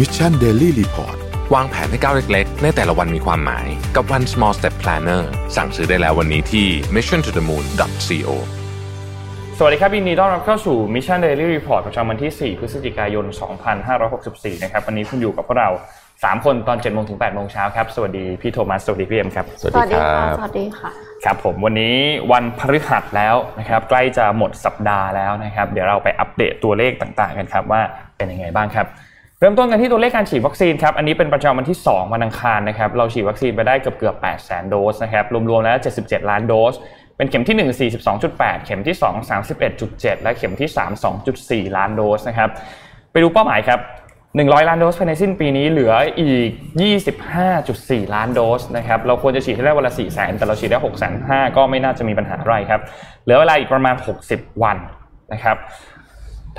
Mission Daily Reportวางแผนให้ก้าวเล็กๆ ในแต่ละวันมีความหมายกับ One Small Step Planner สั่งซื้อได้แล้ววันนี้ที่ mission to the moon co สวัสดีครับยินดีต้อนรับเข้าสู่ Mission Daily Report ประจำวันที่ 4 พฤศจิกายน 2564 นะครับ วันนี้คุณอยู่กับพวกเรา 3 คนตอน7โมงถึง8โมงเช้าครับ สวัสดีพี่โทมัส สวัสดีพี่เอ็มครับ สวัสดีครับสวัสดีค่ะ ครับผมวันนี้วันพฤหัสแล้วนะครับ ใกล้จะหมดสัปดาห์แล้วนะครับ เดี๋ยวเราไปอัปเดตตัวเลขต่างๆ กันครับว่าเป็นยังไงบ้างครับ เริ่มต้นกันที่ตัวเลขการฉีดวัคซีนครับอันนี้เป็นประจำวันที่ 2 วันอังคารนะครับเราฉีดวัคซีนไปได้เกือบเกือบ8แสนโดสนะครับรวมๆแล้ว 77 ล้านโดส เป็นเข็มที่ 1 42.8 เข็มที่ 2 31.7 และเข็มที่ 3 2.4 ล้านโดสนะครับไปดูเป้าหมายครับ 100 ล้านโดสภายในสิ้นปีนี้เหลืออีก 25.4 ล้านโดสนะครับเราควรจะฉีดให้ได้วันละ4แสนแต่เราฉีดได้6แสน5ก็ไม่น่าจะมีปัญหาอะไรครับเหลือเวลาอีกประมาณ 60 วันนะครับ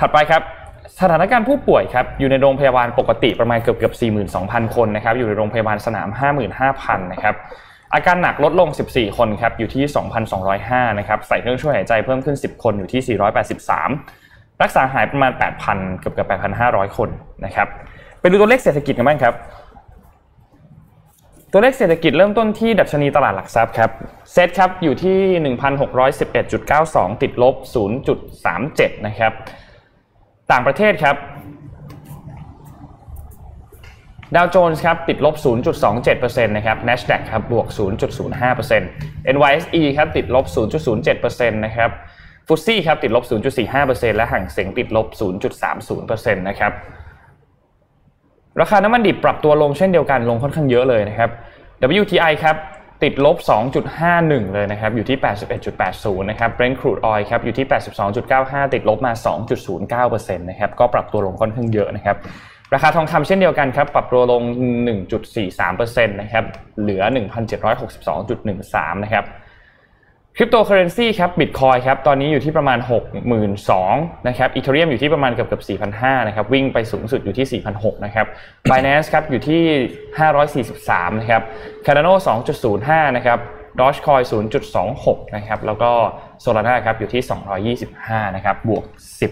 ถัดไปครับ สถานการณ์ผู้ป่วยครับอยู่ในโรงพยาบาลปกติประมาณเกือบเกือบ42,000 คนนะครับอยู่ในโรงพยาบาลสนาม 55,000 นะครับอาการหนักลดลง 14 คนครับอยู่ที่ 2,205 นะครับใส่เครื่องช่วยหายใจเพิ่มขึ้น 10 คนอยู่ที่ 483 รักษาหายประมาณ 8,000 เกือบเกือบ8,500 คนนะครับไปดูตัวเลขเศรษฐกิจกันบ้างครับตัวเลขเศรษฐกิจเริ่มต้นที่ดัชนีตลาดหลักทรัพย์ครับเซตครับอยู่ที่ 1,611.92 ติดลบ 0.37 นะครับ ต่างประเทศครับดาวโจนส์ครับติดลบ 0.27%นะครับ NASDAQ ครับบวก 0.05% NYSE ครับติดลบ 0.07%นะครับฟุตซี่ครับติดลบ 0.45%และห่างเสียงติดลบ 0.30%นะครับราคาน้ำมันดิบปรับตัวลงเช่นเดียวกันลงค่อนข้างเยอะเลยนะครับ WTI ครับ ติดลบ 2.51 เลยนะครับ อยู่ที่ 81.80 นะครับ Brent crude oil ครับ อยู่ที่ 82.95 ติดลบมา 2.09%นะครับ ก็ปรับตัวลงค่อนข้างเยอะนะครับ ราคาทองคำเช่นเดียวกันครับ ปรับตัวลง 1.43%นะครับ เหลือ 1,762.13 นะครับ คริปโทเคอร์เรนซีครับบิตคอยครับตอนนี้อยู่ที่ประมาณ 62,000นะครับ Ethereum อยู่ที่ประมาณเกือบเกือบ4,500นะครับวิ่งไปสูงสุดอยู่ที่ 4,600นะครับ Binance ครับอยู่ที่ 543นะครับ Cardano 2.05นะครับ Dogecoin 0.26นะครับแล้วก็ Solana ครับอยู่ที่ 225นะครับบวก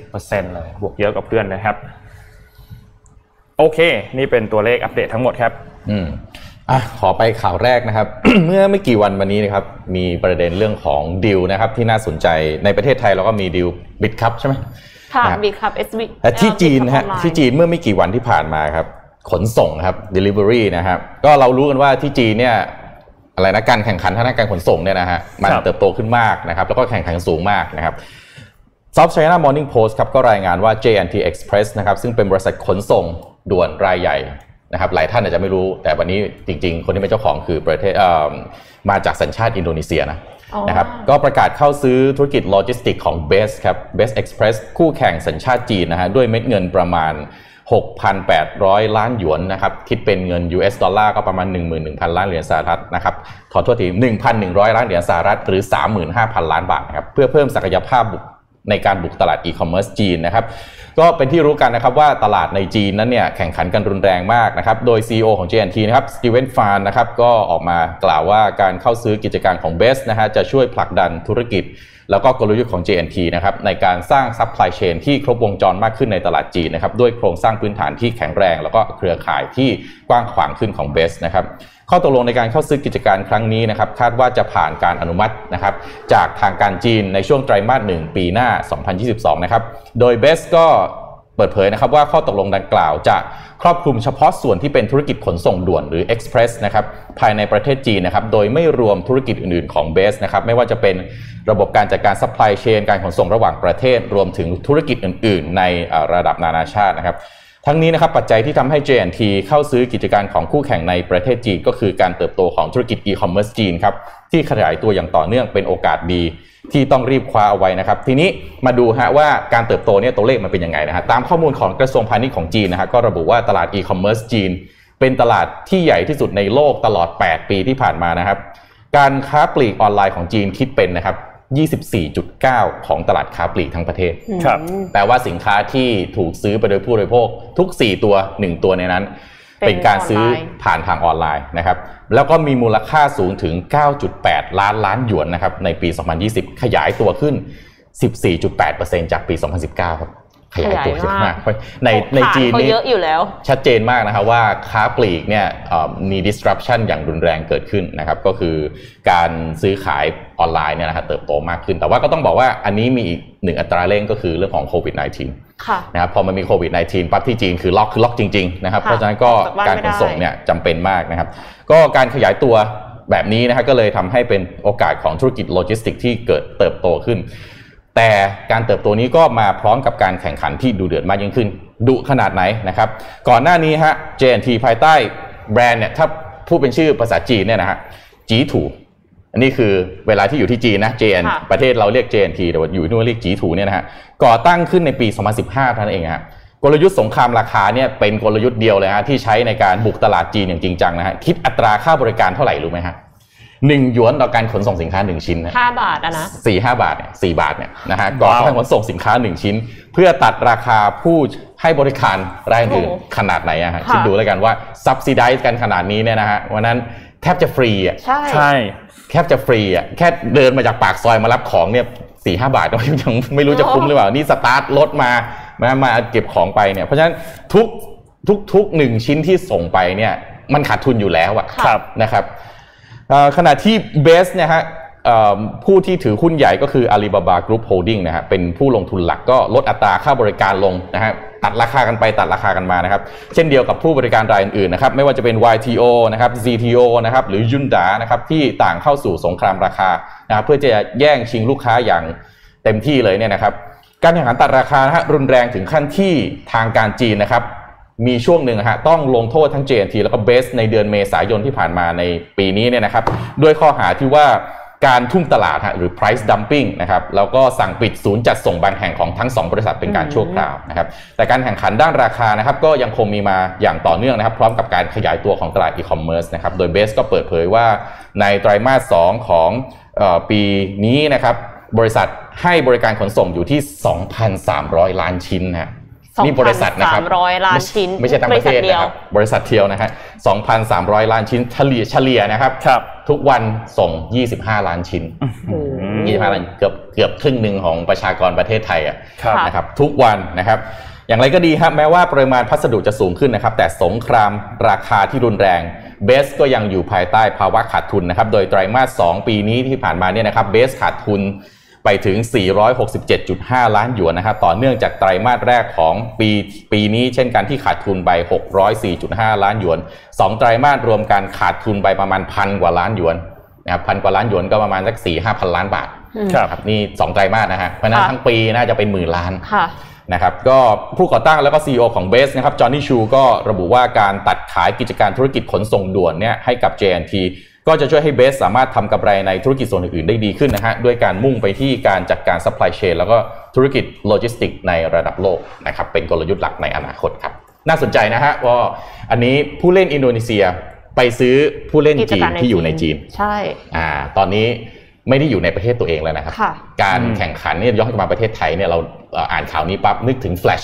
10%เลยบวกเยอะกับเพื่อนนะครับ โอเค นี่เป็นตัวเลขอัปเดตทั้งหมดครับ อืม อะขอไปข่าวแรกนะครับ เมื่อไม่กี่วันมานี้นะครับมีประเด็นเรื่องของดิวนะครับที่น่าสนใจในประเทศไทยเราก็มีดิวบิตคัพใช่ไหมค่ะบิตคัพเอสบีที่จีนนะฮะที่จีนเมื่อไม่กี่วันที่ผ่านมาครับขนส่งครับ delivery นะครับก็เรารู้กันว่าที่จีนเนี่ยอะไรนะการแข่งขันทางด้านการขนส่งเนี่ยนะฮะมันเติบโตขึ้นมากนะครับแล้วก็แข่งขันสูงมากนะครับ South China Morning Post ครับก็รายงานว่า JNT Express นะครับซึ่งเป็นบริษัทขนส่งด่วนรายใหญ่ นะครับหลายท่านอาจจะไม่รู้ แต่วันนี้จริง ๆ คนที่เป็นเจ้าของคือประเทศมาจากสัญชาติอินโดนีเซียนะนะครับก็ประกาศเข้าซื้อธุรกิจโลจิสติกส์ของ Best ครับ Best Express คู่แข่งสัญชาติจีนนะฮะด้วยเม็ดเงินประมาณ 6,800 ล้านหยวนนะครับคิดเป็นเงิน US ดอลลาร์ก็ประมาณ 11,000 ล้านเหรียญสหรัฐนะครับขอโทษที 1,100 ล้านเหรียญสหรัฐหรือ 35,000 ล้านบาทนะครับเพื่อเพิ่มศักยภาพในการบุกตลาดอีคอมเมิร์ซจีนนะครับ ก็เป็นที่รู้กันนะครับว่าตลาดในจีนนั้นเนี่ยแข่งขันกันรุนแรงมากนะครับ โดย CEO ของ J&T นะครับสตีเวนฟานนะครับก็ออกมากล่าวว่าการเข้าซื้อกิจการของ Best นะฮะจะช่วยผลักดันธุรกิจ แล้วก็กลยุทธ์ของ J&T นะครับในการสร้างซัพพลายเชนที่ครบวงจรมากขึ้นในตลาดจีนนะครับด้วยโครงสร้างพื้นฐานที่แข็งแรง แล้วก็เครือข่ายที่กว้างขวางขึ้นของ Best นะครับข้อตกลงในการเข้าซื้อกิจการครั้งนี้นะครับคาดว่าจะผ่านการอนุมัตินะครับจากทางการจีนในช่วงไตรมาสหนึ่งปีหน้า 2022 นะครับโดย Best ก็ เปิดเผยนะครับว่าข้อตกลงดังกล่าวจะครอบคลุมเฉพาะส่วนที่เป็นธุรกิจขนส่งด่วนหรือ Express นะครับภายในประเทศจีนนะครับโดยไม่รวมธุรกิจอื่นๆของ Best นะครับไม่ว่าจะเป็นระบบการจัดการซัพพลายเชนการขนส่งระหว่างประเทศ รวมถึงธุรกิจอื่น ๆ ในระดับนานาชาตินะครับทั้งนี้นะครับปัจจัยที่ทำให้ J&T เข้าซื้อกิจการของคู่แข่งในประเทศจีนก็คือการเติบโตของธุรกิจอีคอมเมิร์ซจีนครับที่ขยายตัวอย่างต่อเนื่องเป็นโอกาสดี ที่ต้องรีบคว้าเอาไว้นะครับ ทีนี้มาดูฮะว่าการเติบโตเนี่ยตัวเลขมันเป็นยังไงนะฮะตามข้อมูลของกระทรวงพาณิชย์ของจีนนะฮะก็ระบุว่าตลาดอีคอมเมิร์ซจีน เป็นตลาดที่ใหญ่ที่สุดในโลกตลอด 8 ปีที่ผ่านมานะครับ การค้าปลีกออนไลน์ของจีนคิดเป็นนะครับ24.9 ของตลาดค้าปลีกทั้งประเทศ ครับ แปลว่าสินค้าที่ถูกซื้อไปโดยผู้บริโภคทุก 4 ตัว 1 ตัวในนั้น เป็นการซื้อผ่านทางออนไลน์นะครับ แล้วก็มีมูลค่าสูงถึง 9.8 ล้านล้านหยวนนะครับในปี 2020 ขยายตัวขึ้น 14.8%จากปี 2019 ครับ ขยายตัวเยอะมาก ในในจีนนี่เยอะอยู่แล้ว ชัดเจนมากนะครับว่าค้าปลีกเนี่ยมี disruption อย่างรุนแรงเกิดขึ้นนะครับ ก็คือการซื้อขายออนไลน์เนี่ยนะครับเติบโตมากขึ้น แต่ว่าก็ต้องบอกว่าอันนี้มีอีกหนึ่งอัตราเร่งก็คือเรื่องของโควิด -19 นะครับพอมันมีโควิด -19 ปั๊บที่จีนคือล็อกคือล็อกจริงๆนะครับเพราะฉะนั้นก็การขนส่งเนี่ยจำเป็นมากนะครับ ก็การขยายตัวแบบนี้นะฮะก็เลยทำให้เป็นโอกาสของธุรกิจโลจิสติกส์ที่เกิดเติบโตขึ้น แต่การเติบโตนี้ก็มาพร้อมกับการแข่งขันที่ดุเดือดมากยิ่งขึ้น ดุขนาดไหนนะครับ ก่อนหน้านี้ฮะ J&T ภายใต้แบรนด์เนี่ยถ้าพูดเป็นชื่อภาษาจีนเนี่ยนะฮะจีถู อันนี้คือเวลาที่อยู่ที่จีนนะ JN ประเทศเราเรียก J&T แต่ว่าอยู่ที่นู่นเรียกจีถูเนี่ยนะฮะก่อตั้งขึ้นในปี 2015เท่านั้นเองฮะกลยุทธ์สงครามราคาเนี่ยเป็นกลยุทธ์เดียวเลยฮะที่ใช้ในการบุกตลาดจีนอย่างจริงจังนะฮะคิดอัตราค่าบริการเท่าไหร่รู้ไหมฮะหนึ่งหยวนต่อการขนส่งสินค้าหนึ่งชิ้นห้าบาทอะนะสี่ห้าบาทเนี่ยสี่บาทเนี่ยนะฮะก่อนการขนส่งสินค้าหนึ่งชิ้น เพื่อตัดราคาผู้ให้บริการรายอื่นขนาดไหนอะฮะคิดดูแล้วกันว่าซับซิได้กันขนาดนี้เนี่ยนะฮะวันนั้น แทบจะฟรีอะใช่ใช่ แทบจะฟรีอะแค่เดินมาจากปากซอยมารับของเนี่ยสี่ห้าบาทก็ยังไม่รู้จะคุ้มหรือเปล่า นี่สตาร์ทรถมามามาเก็บของไปเนี่ย เพราะฉะนั้นทุกทุกทุกหนึ่งชิ้นที่ส่งไปเนี่ย มันขาดทุนอยู่แล้วอะนะครับขณะที่เบสเนี่ยฮะ ผู้ที่ถือหุ้นใหญ่ก็คือ Alibaba Group Holding นะฮะเป็นผู้ลงทุนหลักก็ลดอัตราค่าบริการลงนะฮะตัดราคากันไปตัดราคากันมานะครับ เช่นเดียวกับผู้บริการรายอื่นๆนะครับไม่ว่าจะเป็น YTO นะครับ ZTO นะครับหรือยุนดานะครับที่ต่างเข้าสู่สงครามราคานะเพื่อจะแย่งชิงลูกค้าอย่างเต็มที่เลยเนี่ยนะครับการแข่งขันตัดราคานะฮะรุนแรงถึงขั้นที่ทางการจีนนะครับมีช่วงหนึ่งฮะต้องลงโทษทั้ง JNT แล้วก็เบสในเดือนเมษายนที่ผ่านมาในปีนี้เนี่ยนะครับด้วยข้อหาที่ว่า การทุ่มตลาดฮะหรือ price dumping นะครับแล้วก็สั่งปิดศูนย์จัดส่งบางแห่งของทั้ง 2 บริษัทเป็นการชั่วคราวนะครับแต่การแข่งขันด้านราคานะครับก็ยังคงมีมาอย่างต่อเนื่องนะครับ พร้อมกับการขยายตัวของตลาดอีคอมเมิร์ซนะครับโดยเบสก็เปิดเผยว่าในไตรมาส 2 ของปีนี้นะครับบริษัทให้บริการขนส่งอยู่ที่ 2,300 ล้านชิ้นนะ นี่บริษัทนะครับร้อยล้านชิ้น ไม่ใช่ทั้งประเทศนะครับ บริษัทเทียวนะฮะ2,300 ล้านชิ้นเฉลี่ยเฉลี่ยนะครับครับ ทุกวันส่ง 25 ล้านชิ้น 25 ล้านเกือบเกือบครึ่งหนึ่งของประชากรประเทศไทยอะนะครับ ทุกวันนะครับ อย่างไรก็ดีครับแม้ว่าปริมาณพัสดุจะสูงขึ้นนะครับ แต่สงครามราคาที่รุนแรงเบสก็ยังอยู่ภายใต้ภาวะขาดทุนนะครับ โดยไตรมาส 2 ปีนี้ที่ผ่านมาเนี่ยนะครับเบสขาดทุน ไปถึง 467.5 ล้านหยวนนะครับต่อเนื่องจากไตรมาสแรกของปีปีนี้เช่นกันที่ขาดทุนไป 604.5 ล้านหยวน 2 ไตรมาสรวมกันขาดทุนไปประมาณพันกว่าล้านหยวนนะครับพันกว่าล้านหยวนก็ประมาณสัก4 5พันล้านบาทครับนี่ 2 ไตรมาสนะฮะเพราะนั้นทั้งปีน่าจะเป็นหมื่นล้านนะครับก็ผู้ก่อตั้งแล้วก็ CEO ของ Best นะครับจอห์นนี่ชูก็ระบุว่าการตัดขายกิจการธุรกิจขนส่งด่วนเนี่ยให้กับ J&T ก็จะช่วยให้ Best สามารถทำกำไรในธุรกิจส่วนอื่นๆได้ดีขึ้นนะฮะด้วยการมุ่งไปที่การจัดการซัพพลายเชนแล้วก็ธุรกิจโลจิสติกส์ในระดับโลกนะครับเป็นกลยุทธ์หลักในอนาคตครับน่าสนใจนะฮะว่าอันนี้ผู้เล่นอินโดนีเซียไปซื้อผู้เล่นจีนที่อยู่ในจีนใช่อ่าตอนนี้ไม่ได้อยู่ในประเทศตัวเองแล้วนะครับ การแข่งขันเนี่ยย้อนกลับมาประเทศไทยเนี่ยเราอ่านข่าวนี้ปั๊บนึกถึงแฟลช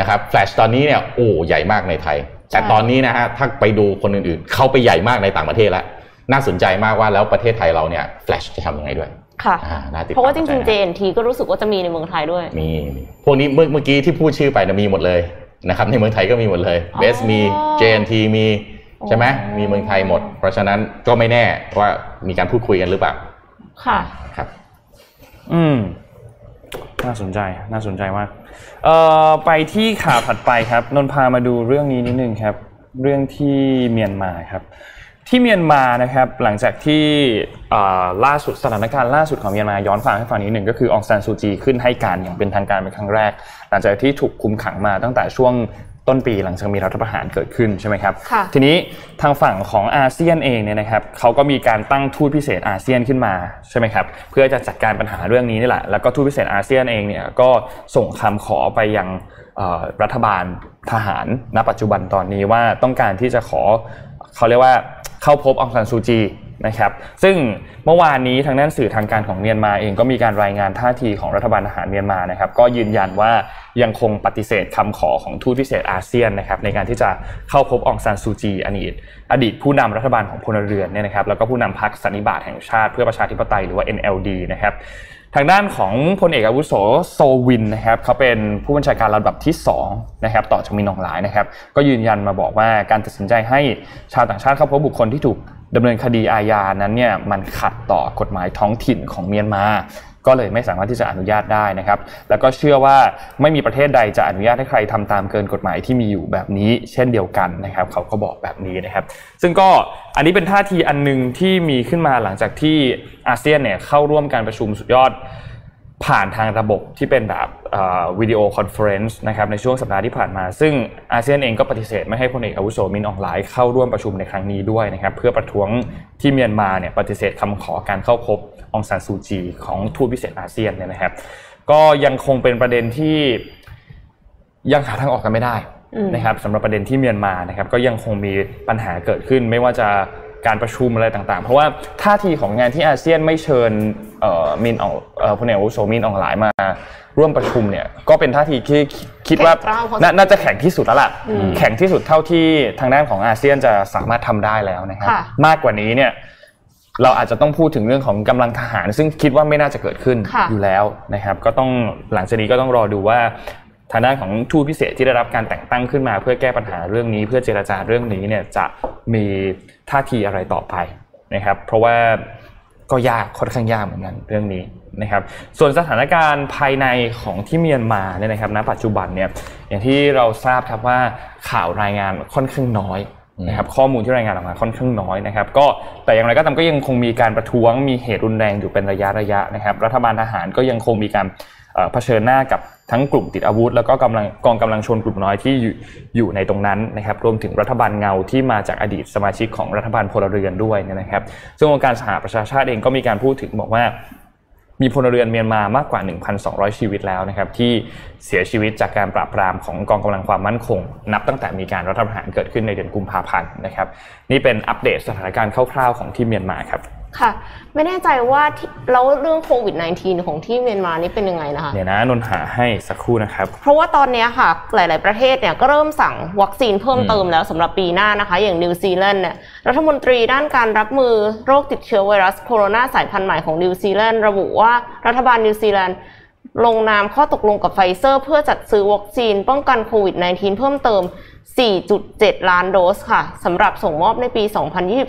นะครับแฟลชตอนนี้เนี่ยโอ้ใหญ่มากในไทย แต่ตอนนี้นะฮะถ้าไปดูคนอื่นๆ เขาไปใหญ่มากในต่างประเทศแล้ว น่าสนใจมากว่าแล้วประเทศไทยเราเนี่ยแฟลชจะทำยังไงด้วยค่ะเพราะว่าจริงๆ JNT ก็รู้สึกว่าจะมีในเมืองไทยด้วย มีพวกนี้เมื่อเมื่อกี้ที่พูดชื่อไปนะมีหมดเลยนะครับในเมืองไทยก็มีหมดเลยเบสมี JNT มีใช่ไหมมีเมืองไทยหมด เพราะฉะนั้นก็ไม่แน่ว่ามีการพูดคุยกันหรือเปล่าค่ะครับ อืม น่าสนใจน่าสนใจมาก เอ่อไปที่ข่าวถัดไปครับนนพามาดูเรื่องนี้นิดนึงครับ เรื่องที่เมียนมาครับ ที่เมียนมานะครับ หลังจากที่ล่าสุดสถานการณ์ล่าสุดของเมียนมาย้อนฟังให้ฟังนิดหนึ่งก็คือองซานซูจีขึ้นให้การอย่างเป็นทางการเป็นครั้งแรก หลังจากที่ถูกคุมขังมาตั้งแต่ช่วง ต้นปีหลังจากมีรัฐประหารเกิดขึ้นใช่ไหมครับ ทีนี้ทางฝั่งของอาเซียนเองเนี่ยนะครับเขาก็มีการตั้งทูตพิเศษอาเซียนขึ้นมาใช่ไหมครับเพื่อจะจัดการปัญหาเรื่องนี้นี่แหละแล้วก็ทูตพิเศษอาเซียนเองเนี่ยก็ส่งคำขอไปยังรัฐบาลทหารณปัจจุบันตอนนี้ว่าต้องการที่จะขอเขาเรียกว่าเข้าพบองซานซูจี นะครับซึ่งเมื่อวานนี้ทางด้านสื่อทางการของเมียนมาเองก็มีการรายงานท่าทีของรัฐบาลอาหารเมียนมานะครับก็ยืนยันว่ายังคงปฏิเสธคำขอของทูตพิเศษอาเซียนนะครับในการที่จะเข้าพบองซานซูจีอดีตอดีตผู้นำรัฐบาลของพลเรือนเนี่ยนะครับแล้วก็ผู้นำพรรคสันนิบาตแห่งชาติเพื่อประชาธิปไตยหรือว่า NLD นะครับ ทางด้านของพลเอกอาวุโสโซวินนะครับเขาเป็นผู้บัญชาการระดับที่2นะครับต่อจากมินอองหลายนะครับ ก็ยืนยันมาบอกว่าการตัดสินใจให้ชาวต่างชาติเข้าพบบุคคลที่ถูกดำเนินคดีอาญานั้นเนี่ยมันขัดต่อกฎหมายท้องถิ่นของเมียนมา ก็เลยไม่สามารถที่จะอนุญาตได้นะครับ แล้วก็เชื่อว่าไม่มีประเทศใดจะอนุญาตให้ใครทำตามเกินกฎหมายที่มีอยู่แบบนี้เช่นเดียวกันนะครับ เขาก็บอกแบบนี้นะครับ ซึ่งก็อันนี้เป็นท่าทีอันหนึ่งที่มีขึ้นมาหลังจากที่อาเซียนเนี่ยเข้าร่วมการประชุมสุดยอดผ่านทางระบบที่เป็นแบบ video conference นะครับในช่วงสัปดาห์ที่ผ่านมา ซึ่งอาเซียนเองก็ปฏิเสธไม่ให้พลเอกอาวุโสมินอ่องหล่ายเข้าร่วมประชุมในครั้งนี้ด้วยนะครับเพื่อประท้วงที่เมียนมาเนี่ยปฏิเสธคำขอการเข้าพบ องซานซูจีของทูตพิเศษอาเซียนเนี่ยนะครับ ก็ยังคงเป็นประเด็นที่ยังหาทางออกกันไม่ได้นะครับสำหรับประเด็นที่เมียนมานะครับ ก็ยังคงมีปัญหาเกิดขึ้น ไม่ว่าจะการประชุมอะไรต่างๆ เพราะว่าท่าทีของงานที่อาเซียนไม่เชิญเอ่อมินอองเอ่อพลเอกอาวุโสมินอองหลายมาร่วมประชุมเนี่ยก็เป็นท่าทีที่คิดว่าแข็งกร้าวพอสมควรน่าน่าจะแข็งที่สุดแล้วล่ะแข็งที่สุดเท่าที่ทางด้านของอาเซียนจะสามารถทำได้แล้วนะครับค่ะมากกว่านี้เนี่ย เราอาจจะต้องพูดถึงเรื่องของกำลังทหาร ซึ่งคิดว่าไม่น่าจะเกิดขึ้นค่ะอยู่แล้วนะครับ ก็ต้องหลังจากนี้ก็ต้องรอดูว่าทางด้านของทูตพิเศษที่ได้รับการแต่งตั้งขึ้นมา เพื่อแก้ปัญหาเรื่องนี้ เพื่อเจรจาเรื่องนี้เนี่ยจะมีท่าทีอะไรต่อไปนะครับ เพราะว่าก็ยากค่อนข้างยากเหมือนกันเรื่องนี้นะครับ ส่วนสถานการณ์ภายในของที่เมียนมาเนี่ยนะครับณปัจจุบันเนี่ยอย่างที่เราทราบครับว่าข่าวรายงานค่อนข้างน้อย นะครับข้อมูลที่รายงานออกมาค่อนข้างน้อยนะครับก็แต่อย่างไรก็ตามก็ยังคงมีการประท้วงมีเหตุรุนแรงอยู่เป็นระยะระยะนะครับรัฐบาลทหารก็ยังคงมีการเผชิญหน้ากับทั้งกลุ่มติดอาวุธ แล้วก็กำลังกองกำลังชนกลุ่มน้อยที่อยู่ในตรงนั้นนะครับรวมถึงรัฐบาลเงาที่มาจากอดีตสมาชิกของรัฐบาลพลเรือนด้วยนะครับ ซึ่งองค์การสหประชาชาติเองก็มีการพูดถึงบอกว่า มีพลเรือนเมียนมามากกว่า 1,200 ชีวิตแล้วนะครับที่เสียชีวิตจากการปราบปรามของกองกำลังความมั่นคง นับตั้งแต่มีการรัฐประหารเกิดขึ้นในเดือนกุมภาพันธ์นะครับนี่เป็นอัปเดตสถานการณ์คร่าวๆของที่เมียนมาครับ ค่ะ ไม่แน่ใจว่าที่แล้วเรื่องโควิด -19 ของที่เมียนมานี่เป็นยังไงนะคะเดี๋ยวนะนนท์หาให้สักครู่นะครับ เพราะว่าตอนเนี้ยค่ะ หลาย ๆ ประเทศเนี่ยก็เริ่มสั่งวัคซีนเพิ่มเติมแล้วสำหรับปีหน้านะคะ อย่างนิวซีแลนด์เนี่ยรัฐมนตรีด้านการรับมือโรคติดเชื้อไวรัสโคโรนาสายพันธุ์ใหม่ของนิวซีแลนด์ระบุว่ารัฐบาลนิวซีแลนด์ลงนามข้อตกลงกับไฟเซอร์ เพื่อจัดซื้อวัคซีนป้องกันโควิด -19 เพิ่มเติม 4.7 ล้านโดสค่ะสำหรับส่งมอบในปี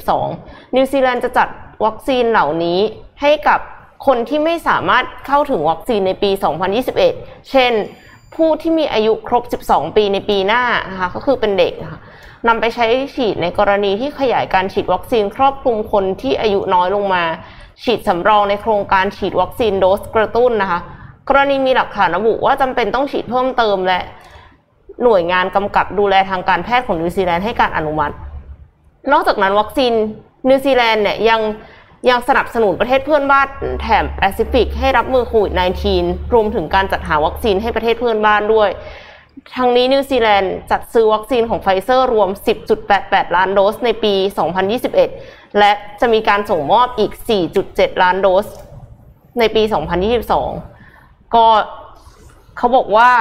2022 นิวซีแลนด์จะจัด วัคซีนเหล่านี้ให้กับคนที่ไม่สามารถเข้าถึงวัคซีนในปี 2021 เช่น ผู้ที่มีอายุครบ 12 ปีในปีหน้านะคะก็คือเป็นเด็กนะคะนำไปใช้ฉีดในกรณีที่ขยายการฉีดวัคซีนครอบคลุมคนที่อายุน้อยลงมา ฉีดสำรองในโครงการฉีดวัคซีนโดสกระตุ้นนะคะ กรณีมีหลักฐานระบุว่าจำเป็นต้องฉีดเพิ่มเติมและหน่วยงานกำกับดูแลทางการแพทย์ของนิวซีแลนด์ให้การอนุมัติ นอกจากนั้นวัคซีน นิวซีแลนด์เนี่ยยังยังสนับสนุนประเทศเพื่อนบ้านแถบแปซิฟิกให้รับมือโควิด -19 รวมถึงการจัดหาวัคซีนให้ประเทศเพื่อนบ้านด้วย ทั้งนี้นิวซีแลนด์จัดซื้อวัคซีนของไฟเซอร์รวม 10.88 ล้านโดสในปี 2021 และจะมีการส่งมอบอีก 4.7 ล้านโดสในปี 2022 ก็เขาบอกว่า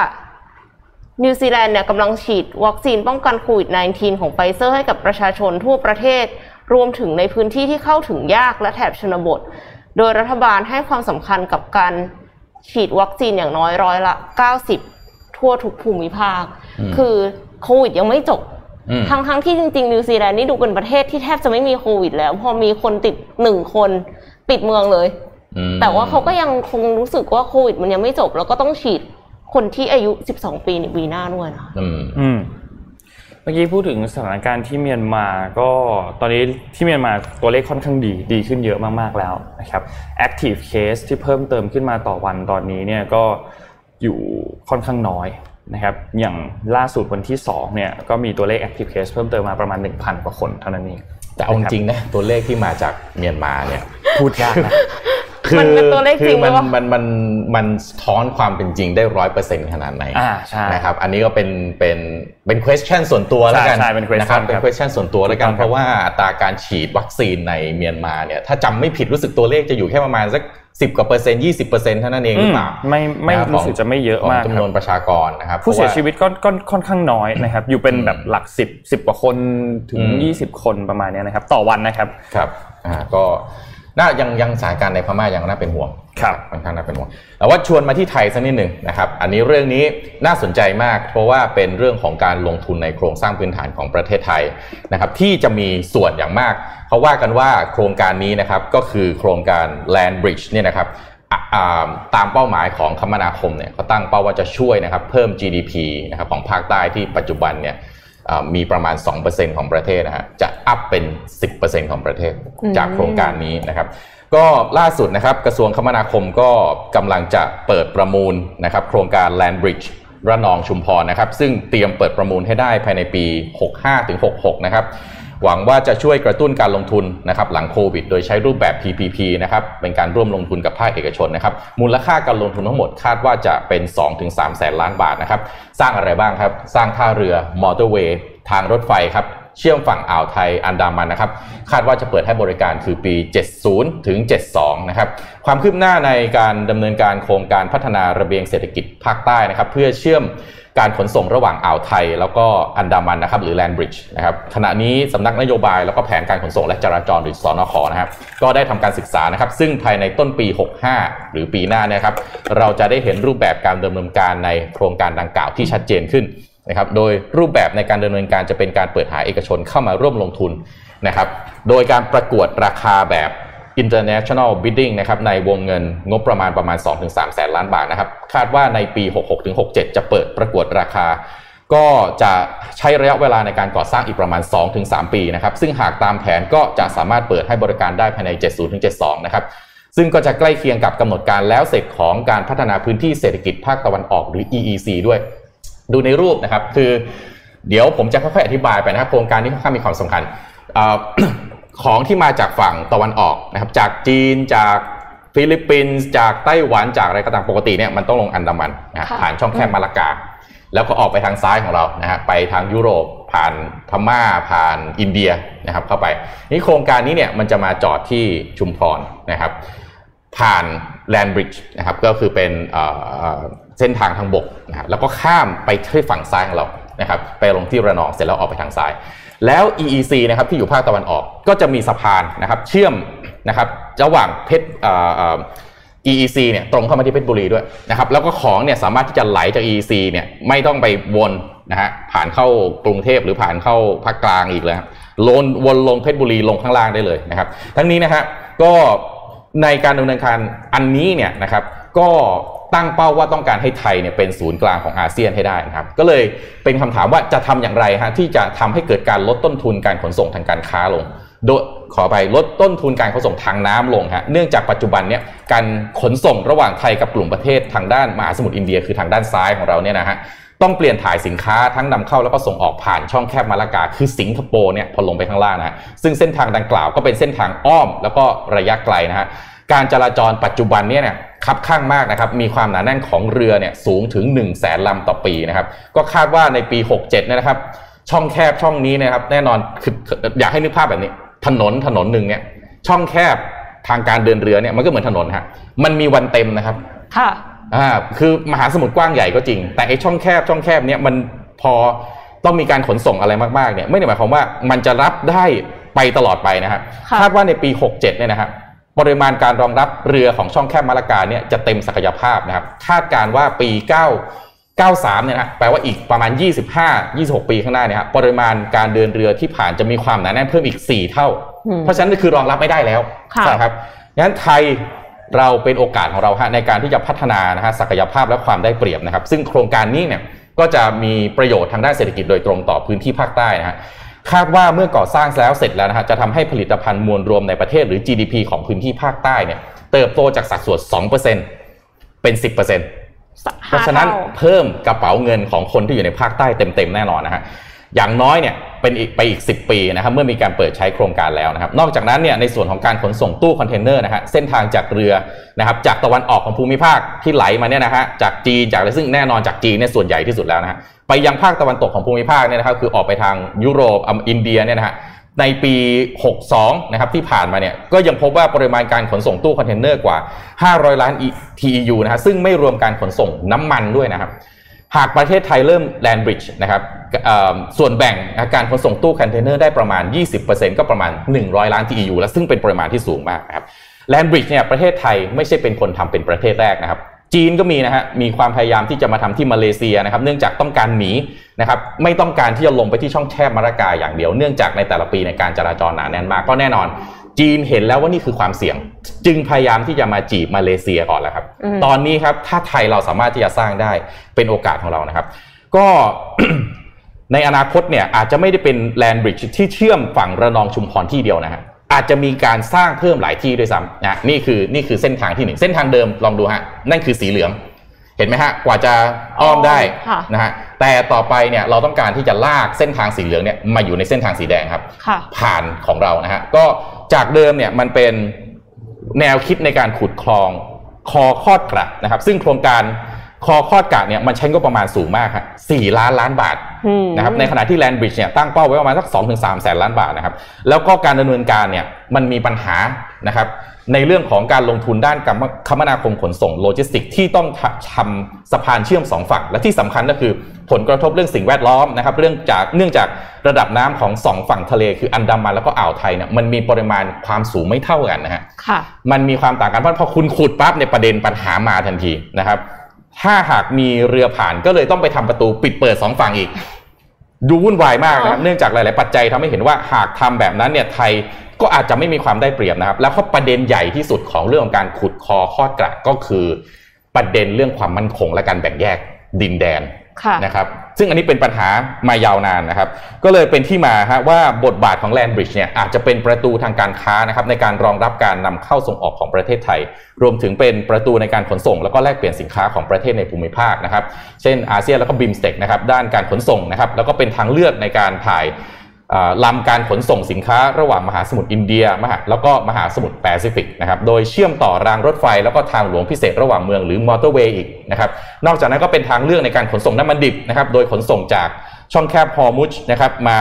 นิวซีแลนด์เนี่ยกำลังฉีดวัคซีนป้องกันโควิด -19 ของไฟเซอร์ให้กับประชาชนทั่วประเทศ รวมถึงในพื้นที่ที่เข้าถึงยากและแถบชนบท โดยรัฐบาลให้ความสำคัญกับการฉีดวัคซีนอย่างน้อยร้อยละ 90 ทั่วทุกภูมิภาค คือโควิดยังไม่จบอืมทั้งทั้งๆที่จริงๆนิวซีแลนด์นี่ดูเป็นประเทศที่แทบจะไม่มีโควิดแล้ว พอมีคนติดหนึ่งคนปิดเมืองเลยอืมแต่ว่าเขาก็ยังคงรู้สึกว่าโควิดมันยังไม่จบ แล้วก็ต้องฉีดคนที่อายุ 12 ปีในปีหน้าด้วยนะคะอื มอืมเมื่อกี้พูดถึงสถานการณ์ที่เมียนมาก็ตอนนี้ที่เมียนมาตัวเลขค่อนข้างดีดีขึ้นเยอะมากๆแล้วนะครับ active case ที่เพิ่มเติมขึ้นมาต่อวันตอนนี้เนี่ยก็อยู่ค่อนข้างน้อยนะครับอย่างล่าสุดวันที่2เนี่ยก็มีตัวเลข active case เพิ่มเติมมาประมาณ 1,000 กว่าคนเท่านั้นเองแต่เอาจริงๆนะตัวเลขที่มาจากเมียนมาเนี่ยพูดยากนะ คืมันเป็นตัวเลขจริงคือมันหรือเปล่ามันมันมันสะท้อนความเป็นจริงได้ร้อยเปอร์เซ็นต์ขนาดไหนอ่าใช่นะครับอันนี้ก็เป็นเป็นเป็น question ส่วนตัวแล้วกันใช่ใช่เป็น question นะครับเป็นครับ question ส่วนตัวแล้วกันถูกต้องครับเพราะว่าอัตราการฉีดวัคซีนในเมียนมาเนี่ยถ้าจำไม่ผิดรู้สึกตัวเลขจะอยู่แค่ประมาณสักสิบกว่าเปอร์เซ็นต์ยี่สิบเปอร์เซ็นต์เท่านั้นเองหรือเปล่าไม่ไม่นะครับรู้สึกจะไม่เยอะของมากจำคนรัวนบประชากรนะครับผู้เสียพราะาชีวิตก็ก็ค่อนข้างน้อยนะครับอยู่เป็นแบบหลักสิบสิบกว่าคนถึงอืมยี่สิบคนประมาณเนี้ยนะครับต่อวันนะครับครับอ่าก็ น่ายังยังสถานการณ์ในพม่ายังน่าเป็นห่วงครับค่อนข้างน่าเป็นห่วงแต่ว่าชวนมาที่ไทยสักนิดหนึ่งนะครับ อันนี้เรื่องนี้น่าสนใจมาก เพราะว่าเป็นเรื่องของการลงทุนในโครงสร้างพื้นฐานของประเทศไทยนะครับที่จะมีส่วนอย่างมากเขาว่ากันว่าโครงการนี้นะครับก็คือโครงการ Land Bridge เนี่ยนะครับอะอ่าตามเป้าหมายของคมนาคมเนี่ยเขาตั้งเป้าว่าจะช่วยนะครับเพิ่ม GDP นะครับของภาคใต้ที่ปัจจุบันเนี่ยอ่า มีประมาณ 2%ของประเทศนะฮะจะอัพเป็น 10%ของประเทศอืมจากโครงการนี้นะครับ ก็ล่าสุดนะครับกระทรวงคมนาคมก็กำลังจะเปิดประมูลนะครับ โครงการ Land Bridge ระนองชุมพรนะครับ ซึ่งเตรียมเปิดประมูลให้ได้ภายในปี 65-66 นะครับ หวังว่าจะช่วยกระตุ้นการลงทุนนะครับหลังโควิด โดยใช้รูปแบบ PPP นะครับเป็นการร่วมลงทุนกับภาคเอกชนนะครับมูลค่าการลงทุนทั้งหมดคาดว่าจะเป็น 2-3 แสนล้านบาทนะครับสร้างอะไรบ้างครับ สร้างท่าเรือมอเตอร์เวย์ทางรถไฟครับเชื่อมฝั่งอ่าวไทยอันดามันนะครับคาดว่าจะเปิดให้บริการคือปี 70 ถึง 72 นะครับความคืบหน้าในการดำเนินการโครงการพัฒนาระเบียงเศรษฐกิจภาคใต้นะครับเพื่อเชื่อม การขนส่งระหว่างอ่าวไทย แล้วก็อันดามันนะครับหรือ Land Bridge นะครับขณะนี้สำนักนโยบายแล้วก็แผนการขนส่งและจราจรหรือสอนขนะครับก็ได้ทำการศึกษานะครับซึ่งภายในต้นปี 65 หรือปีหน้านะครับเราจะได้เห็นรูปแบบการดำเนินการในโครงการดังกล่าวที่ชัดเจนขึ้นนะครับโดยรูปแบบในการดำเนินการจะเป็นการเปิดหาเอกชนเข้ามาร่วมลงทุนนะครับโดยการประกวดราคาแบบ international bidding นะครับในวงเงินงบประมาณประมาณ 2-3 แสนล้านบาทนะครับ คาดว่าในปี 66-67 จะเปิดประกวดราคา ก็จะใช้ระยะเวลาในการก่อสร้างอีกประมาณ 2-3 ปีนะครับ ซึ่งหากตามแผนก็จะสามารถเปิดให้บริการได้ภายใน 70-72 นะครับซึ่งก็จะใกล้เคียงกับกำหนดการแล้วเสร็จของการพัฒนาพื้นที่เศรษฐกิจภาคตะวันออกหรือ EEC ด้วย ดูในรูปนะครับ คือ เดี๋ยวผมจะค่อยๆอธิบายไปนะครับ โครงการนี้ค่อนข้างมีความสำคัญอ่อ ของที่มาจากฝั่งตะวันออกนะครับจากจีนจากฟิลิปปินส์จากไต้หวันจากอะไรก็ตามปกติเนี่ยมันต้องลงอันดามันนะฮะค่ะผ่านช่องแคบมาลากา แล้วก็ออกไปทางซ้ายของเรานะฮะไปทางยุโรปผ่านพม่าผ่านอินเดียนะครับเข้าไปนี่โครงการนี้เนี่ยมันจะมาจอดที่ชุมพรนะครับผ่านแลนบริดจ์นะครับก็คือเป็นเอ่อเส้นทางทางบกนะครับแล้วก็ข้ามไปที่ฝั่งซ้ายของเรานะครับไปลงที่ระนองเสร็จแล้วออกไปทางซ้าย แล้ว EEC นะครับที่อยู่ภาคตะวันออกก็จะมีสะพานนะครับเชื่อมนะครับระหว่างเพชรเออเออ EEC เนี่ยตรงเข้ามาที่เพชรบุรีด้วยนะครับแล้วก็ของเนี่ยสามารถที่จะไหลจาก EEC เนี่ยไม่ต้องไปวนนะฮะผ่านเข้ากรุงเทพหรือผ่านเข้าภาคกลางอีกเลยครับลนวนลงเพชรบุรีลงข้างล่างได้เลยนะครับ ทั้งนี้นะฮะก็ในการดำเนินการอันนี้เนี่ยนะครับก็ ตั้งเป้าว่าต้องการให้ไทยเนี่ยเป็นศูนย์กลางของอาเซียนให้ได้นะครับ ก็เลยเป็นคำถามว่าจะทำอย่างไรฮะที่จะทำให้เกิดการลดต้นทุนการขนส่งทางการค้าลง โดยขอไปลดต้นทุนการขนส่งทางน้ำลงฮะเนื่องจากปัจจุบันเนี่ยการขนส่งระหว่างไทยกับกลุ่มประเทศทางด้านมหาสมุทรอินเดียคือทางด้านซ้ายของเราเนี่ยนะฮะต้องเปลี่ยนถ่ายสินค้าทั้งนำเข้าแล้วก็ส่งออกผ่านช่องแคบมาลากาคือสิงคโปร์เนี่ยพอลงไปข้างล่างนะฮะซึ่งเส้นทางดังกล่าวก็เป็นเส้นทางอ้อมแล้วก็ระยะไกลนะฮะ การจราจรปัจจุบันเนี่ยเนี่ยคับข้างมากนะครับ มีความหนาแน่นของเรือเนี่ยสูงถึง1นึ่งแสนลำต่อปีนะครับ ก็คาดว่าในปี 67เนี่ยนะครับ ช่องแคบช่องนี้นะครับ แน่นอนคืออยากให้นึกภาพแบบนี้ ถนนถนนหนึ่งเนี่ย ช่องแคบทางการเดินเรือเนี่ยมันก็เหมือนถนนฮะมันมีวันเต็มนะครับ ค่ะ อ่า คือมหาสมุทรกว้างใหญ่ก็จริง แต่ไอช่องแคบช่องแคบเนี่ยมันพอต้องมีการขนส่งอะไรมากๆเนี่ย ไม่ได้หมายความว่ามันจะรับได้ไปตลอดไปนะฮะค่ะคาดว่าในปี 67เนี่ยนะครับ ปริมาณการรองรับเรือของช่องแคบมาลากาเนี่ยจะเต็มศักยภาพนะครับ คาดการณ์ว่าปี 9 93 เนี่ยนะแปลว่าอีกประมาณ 25 26 ปีข้างหน้าเนี่ยครับปริมาณการเดินเรือที่ผ่านจะมีความหนาแน่นเพิ่มอีก 4 เท่าอืมเพราะฉะนั้นคือรองรับไม่ได้แล้วค่ะนะครับงั้นไทยเราเป็นโอกาสของเราฮะในการที่จะพัฒนานะฮะศักยภาพและความได้เปรียบนะครับ ซึ่งโครงการนี้เนี่ยก็จะมีประโยชน์ทางด้านเศรษฐกิจโดยตรงต่อพื้นที่ภาคใต้นะฮะ คาดว่าเมื่อก่อสร้างแล้วเสร็จแล้วนะฮะจะทำให้ผลิตภัณฑ์มวลรวมในประเทศหรือ GDP ของพื้นที่ภาคใต้เนี่ยเติบโตจากสัดส่วน 2%เป็น 10%เพราะฉะนั้นห้าท่เพิ่มกระเป๋าเงินของคนที่อยู่ในภาคใต้เต็มๆแน่นอนนะฮะอย่างน้อยเนี่ย เป็นอีกไปอีก 10 ปีนะครับเมื่อมีการเปิดใช้โครงการแล้วนะครับ นอกจากนั้นเนี่ยในส่วนของการขนส่งตู้คอนเทนเนอร์นะฮะเส้นทางจากเรือนะครับจากตะวันออกของภูมิภาคที่ไหลมาเนี่ยนะฮะจากจีนจากอะไรซึ่งแน่นอนจากจีนเนี่ยส่วนใหญ่ที่สุดแล้วนะฮะไปยังภาคตะวันตกของภูมิภาคเนี่ยนะครับคือออกไปทางยุโรปอินเดียเนี่ยนะฮะในปี 62 นะครับที่ผ่านมาเนี่ยก็ยังพบว่าปริมาณการขนส่งตู้คอนเทนเนอร์กว่า 500 ล้าน TEU นะฮะซึ่งไม่รวมการขนส่งน้ำมันด้วยนะครับ หากประเทศไทยเริ่มแลนบริดจ์นะครับส่วนแบ่งการขนส่งตู้คอนเทนเนอร์ได้ประมาณ 20%ก็ประมาณ 100 ล้าน TEU แล้วซึ่งเป็นปริมาณที่สูงมากนะครับแลนบริดจ์เนี่ยประเทศไทยไม่ใช่เป็นคนทำเป็นประเทศแรกนะครับ จีนก็มีนะฮะมีความพยายามที่จะมาทำที่มาเลเซียนะครับเนื่องจากต้องการหนีนะครับไม่ต้องการที่จะลงไปที่ช่องแคบมาระกาอย่างเดียว เนื่องจากในแต่ละปีในการจราจรหนาแน่นมากก็แน่นอน จีนเห็นแล้วว่านี่คือความเสี่ยง จึงพยายามที่จะมาจีบมาเลเซียก่อนแล้วครับ ตอนนี้ครับถ้าไทยเราสามารถที่จะสร้างได้เป็นโอกาสของเรานะครับ ก็ในอนาคตเนี่ยอาจจะไม่ได้เป็นแลนบริดจ์ที่เชื่อมฝั่งระนองชุมพรที่เดียวนะฮะอาจจะมีการสร้างเพิ่มหลายที่ด้วยซ้ำนะนี่คือนี่คือเส้นทางที่หนึ่งเส้นทางเดิมลองดูฮะนั่นคือสีเหลือง เห็นไหมฮะกว่าจะอ้อมได้นะฮะแต่ต่อไปเนี่ยเราต้องการที่จะลากเส้นทางสีเหลืองเนี่ยมาอยู่ในเส้นทางสีแดงครับ ผ่านของเรานะฮะก็ จากเดิมเนี่ยมันเป็นแนวคิดในการขุดคลองคอคอดกระนะครับ ซึ่งโครงการคอคอดกะเนี่ยมันใช้งบประมาณสูงมากครับสี่ล้านล้านบาทนะครับ ในขณะที่แลนบริดจ์เนี่ยตั้งเป้าไว้ประมาณสักสองถึงสามแสนล้านบาทนะครับ แล้วก็การดำเนินการเนี่ยมันมีปัญหานะครับในเรื่องของการลงทุนด้านคมนาคมขนส่งโลจิสติกที่ต้องทำสะพานเชื่อมสองฝั่ง และที่สำคัญก็คือผลกระทบเรื่องสิ่งแวดล้อมนะครับเรื่องจากเนื่องจากระดับน้ำของสองฝั่งทะเลคืออันดามันแล้วก็อ่าวไทยเนี่ยมันมีปริมาณความสูงไม่เท่ากันนะฮะมันมีความต่างกันเพราะพอคุณขุดปั๊บในประเด็นปัญหามาทันทีนะครับ ถ้าหากมีเรือผ่านก็เลยต้องไปทำประตูปิดเปิดสองฝั่งอีกดูวุ่นวายมากนะครับเนื่องจากหลาย ๆ ปัจจัยทำให้เห็นว่าหากทำแบบนั้นเนี่ยไทย ก็อาจจะไม่มีความได้เปรียบนะครับ แล้วก็ประเด็นใหญ่ที่สุดของเรื่องของการขุดคอคอดกระก็คือ ประเด็นเรื่องความมั่นคงและการแบ่งแยกดินแดนนะครับ ซึ่งอันนี้เป็นปัญหามายาวนานนะครับ ก็เลยเป็นที่มาฮะว่าบทบาทของแลนบริดจ์เนี่ยอาจจะเป็นประตูทางการค้านะครับในการรองรับการนำเข้าส่งออกของประเทศไทย รวมถึงเป็นประตูในการขนส่ง แล้วก็แลกเปลี่ยนสินค้าของประเทศในภูมิภาคนะครับ เช่นอาเซียนแล้วก็ BIMSTEC นะครับด้านการขนส่งนะครับแล้วก็เป็นทางเลือกในการถ่าย ลำการขนส่งสินค้าระหว่างมหาสมุทรอินเดียมหาแล้วก็มหาสมุทรแปซิฟิกนะครับโดยเชื่อมต่อรางรถไฟ แล้วก็ทางหลวงพิเศษระหว่างเมืองหรือมอเตอร์เวย์อีกนะครับนอกจากนั้นก็เป็นทางเลือกในการขนส่งน้ำมันดิบนะครับโดยขนส่งจากช่องแคบฮอร์มุซนะครับมา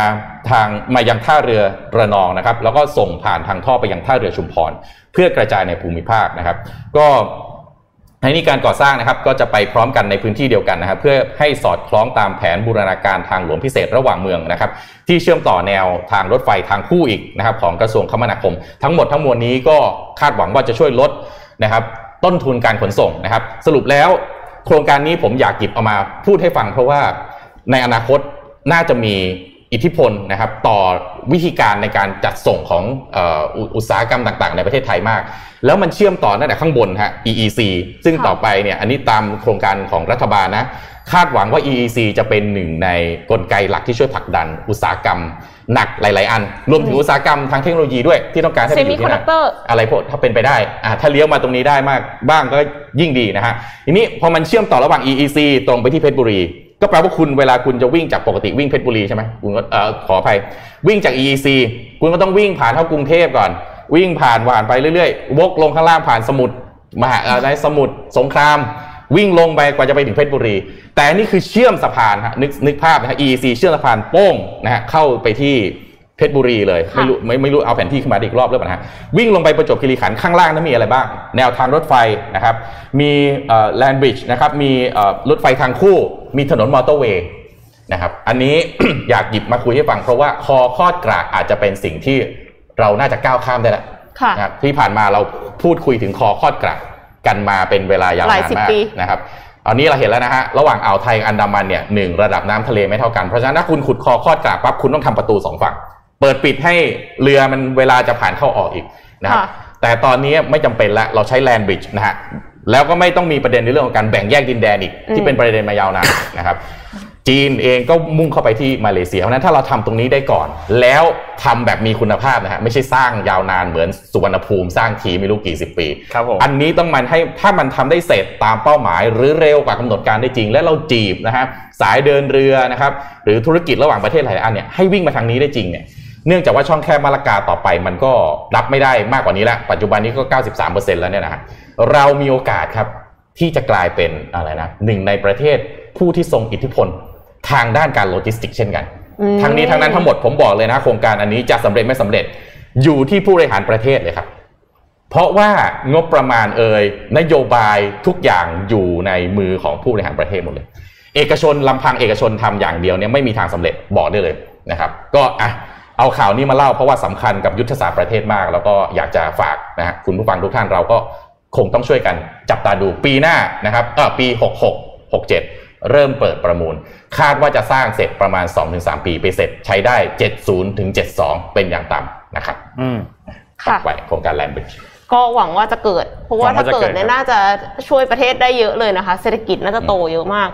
ทางมายังท่าเรือระนองนะครับแล้วก็ส่งผ่านทางท่อไปยังท่าเรือชุมพร เพื่อกระจายในภูมิภาคนะครับ ก็ ในนี้การก่อสร้างนะครับก็จะไปพร้อมกันในพื้นที่เดียวกันนะครับเพื่อให้สอดคล้องตามแผนบูรณาการทางหลวงพิเศษระหว่างเมืองนะครับที่เชื่อมต่อแนวทางรถไฟทางคู่อีกนะครับของกระทรวงคมนาคม ทั้งหมดทั้งมวลนี้ก็คาดหวังว่าจะช่วยลดนะครับต้นทุนการขนส่งนะครับ สรุปแล้วโครงการนี้ผมอยากหยิบเอามาพูดให้ฟังเพราะว่าในอนาคตน่าจะมี อิทธิพลนะครับต่อวิธีการในการจัดส่งของอุตสาหกรรมต่างๆ ในประเทศไทยมาก แล้วมันเชื่อมต่อตั้งแต่ข้างบนฮะ EEC ซึ่งต่อไปเนี่ยอันนี้ตามโครงการของรัฐบาลนะคาดหวังว่า EEC จะเป็นหนึ่งในกลไกหลักที่ช่วยผลักดันอุตสาหกรรม หนักหลาย ๆ อัน รวมถึงอุตสาหกรรมทางเทคโนโลยีด้วยที่ต้องการให้ไปอยู่ที่นั่นอะไรพวกถ้าเป็นไปได้อ่าถ้าเลี้ยวมาตรงนี้ได้มากบ้างก็ยิ่งดีนะฮะทีนี้พอมันเชื่อมต่อระหว่าง EEC ตรงไปที่เพชรบุรี ก็แปลว่าคุณเวลาคุณจะวิ่งจากปกติวิ่งเพชรบุรีใช่ไหมคุณก็ขออภัยวิ่งจาก EEC คุณก็ต้องวิ่งผ่านเข้ากรุงเทพก่อน วิ่งผ่านผ่านไปเรื่อย ๆ วกลงข้างล่างผ่านสมุทรมหาอะไรสมุทรสงคราม วิ่งลงไปกว่าจะไปถึงเพชรบุรี แต่นี่คือเชื่อมสะพานฮะนึกนึกภาพนะฮะ EEC เชื่อมสะพานโป้งนะฮะเข้าไปที่เพชรบุรีเลยไม่รู้ไม่ไม่รู้เอาแผนที่ขึ้นมาอีกรอบหรือเปล่าฮะวิ่งลงไปประจบคีรีขันธ์ข้างล่างนั้นมีอะไรบ้าง แนวทางรถไฟนะครับ มีแลนบริดจ์นะครับมีรถไฟทางคู่ มีถนนมอเตอร์เวย์นะครับอันนี้อยากหยิบมาคุยให้ฟังเพราะว่าคอคอดกรากอาจจะเป็นสิ่งที่เราน่าจะก้าวข้ามได้แล้วนะครับที่ผ่านมาเราพูดคุยถึงคอคอดกราก กันมาเป็นเวลายาวนานมากนะครับอันนี้เราเห็นแล้วนะฮะ ระหว่างอ่าวไทยอันดามันเนี่ยหนึ่งระดับน้ำทะเลไม่เท่ากัน เพราะฉะนั้นถ้าคุณขุดคอคอดกรากปั๊บคุณต้องทำประตูสองฝั่ง เปิดปิดให้เรือมันเวลาจะผ่านเข้าออกอีกนะครับแต่ตอนนี้ไม่จำเป็นแล้วเราใช้แลนบริดจ์นะฮะแล้วก็ไม่ต้องมีประเด็นในเรื่องของการแบ่งแยกดินแดนอีกที่เป็นประเด็นมายาวนานนะครับ จีนเองก็มุ่งเข้าไปที่มาเลเซียเพราะฉะนั้นถ้าเราทำตรงนี้ได้ก่อน แล้วทำแบบมีคุณภาพนะฮะไม่ใช่สร้างยาวนานเหมือนสุวรรณภูมิสร้างทีไม่รู้กี่สิบปีครับผมอันนี้ต้องมันให้ถ้ามันทำได้เสร็จตามเป้าหมาย หรือเร็วกว่ากำหนดการได้จริง และเราจีบนะครับสายเดินเรือนะครับหรือธุรกิจระหว่างประเทศหลายอันเนี่ยให้วิ่งมาทางนี้ได้จริงเนี่ยเนื่องจากว่าช่องแคบมาลากาต่อไปมันก็รับไม่ได้มากกว่านี้แล้วปัจจุบันนี้ก็ 93%แล้วเนี่ยนะฮะเรามีโอกาสครับที่จะกลายเป็นอะไรนะหนึ่งในประเทศผู้ที่ทรงอิทธิพล ทางด้านการโลจิสติกเช่นกันอืมทั้งนี้ทั้งนั้นทั้งหมดผมบอกเลยนะ โครงการอันนี้จะสำเร็จไม่สำเร็จอยู่ที่ผู้บริหารประเทศเลยครับ เพราะว่างบประมาณเอ่ยนโยบายทุกอย่างอยู่ในมือของผู้บริหารประเทศหมดเลย เอกชนลำพังเอกชนทำอย่างเดียวเนี่ยไม่มีทางสำเร็จบอกได้เลยนะครับ ก็อะเอาข่าวนี้มาเล่าเพราะว่าสำคัญกับยุทธศาสตร์ประเทศมาก แล้วก็อยากจะฝากนะฮะคุณผู้ฟังทุกท่านเราก็คงต้องช่วยกันจับตาดูปีหน้านะครับเออปี 66 67 เริ่มเปิดประมูล คาดว่าจะสร้างเสร็จประมาณ 2-3 ปีไปเสร็จใช้ได้ 70ถึง72 เป็นอย่างต่ำนะครับอืมค่ะฝากไว้โครงการแลนบริดจ์ก็หวังว่าจะเกิด เพราะว่าหวังถ้าว่าจะเกิเกิดดเนี่ยครับน่าจะช่วยประเทศได้เยอะเลยนะคะ เศรษฐกิจน่าจะโตเยอะมาก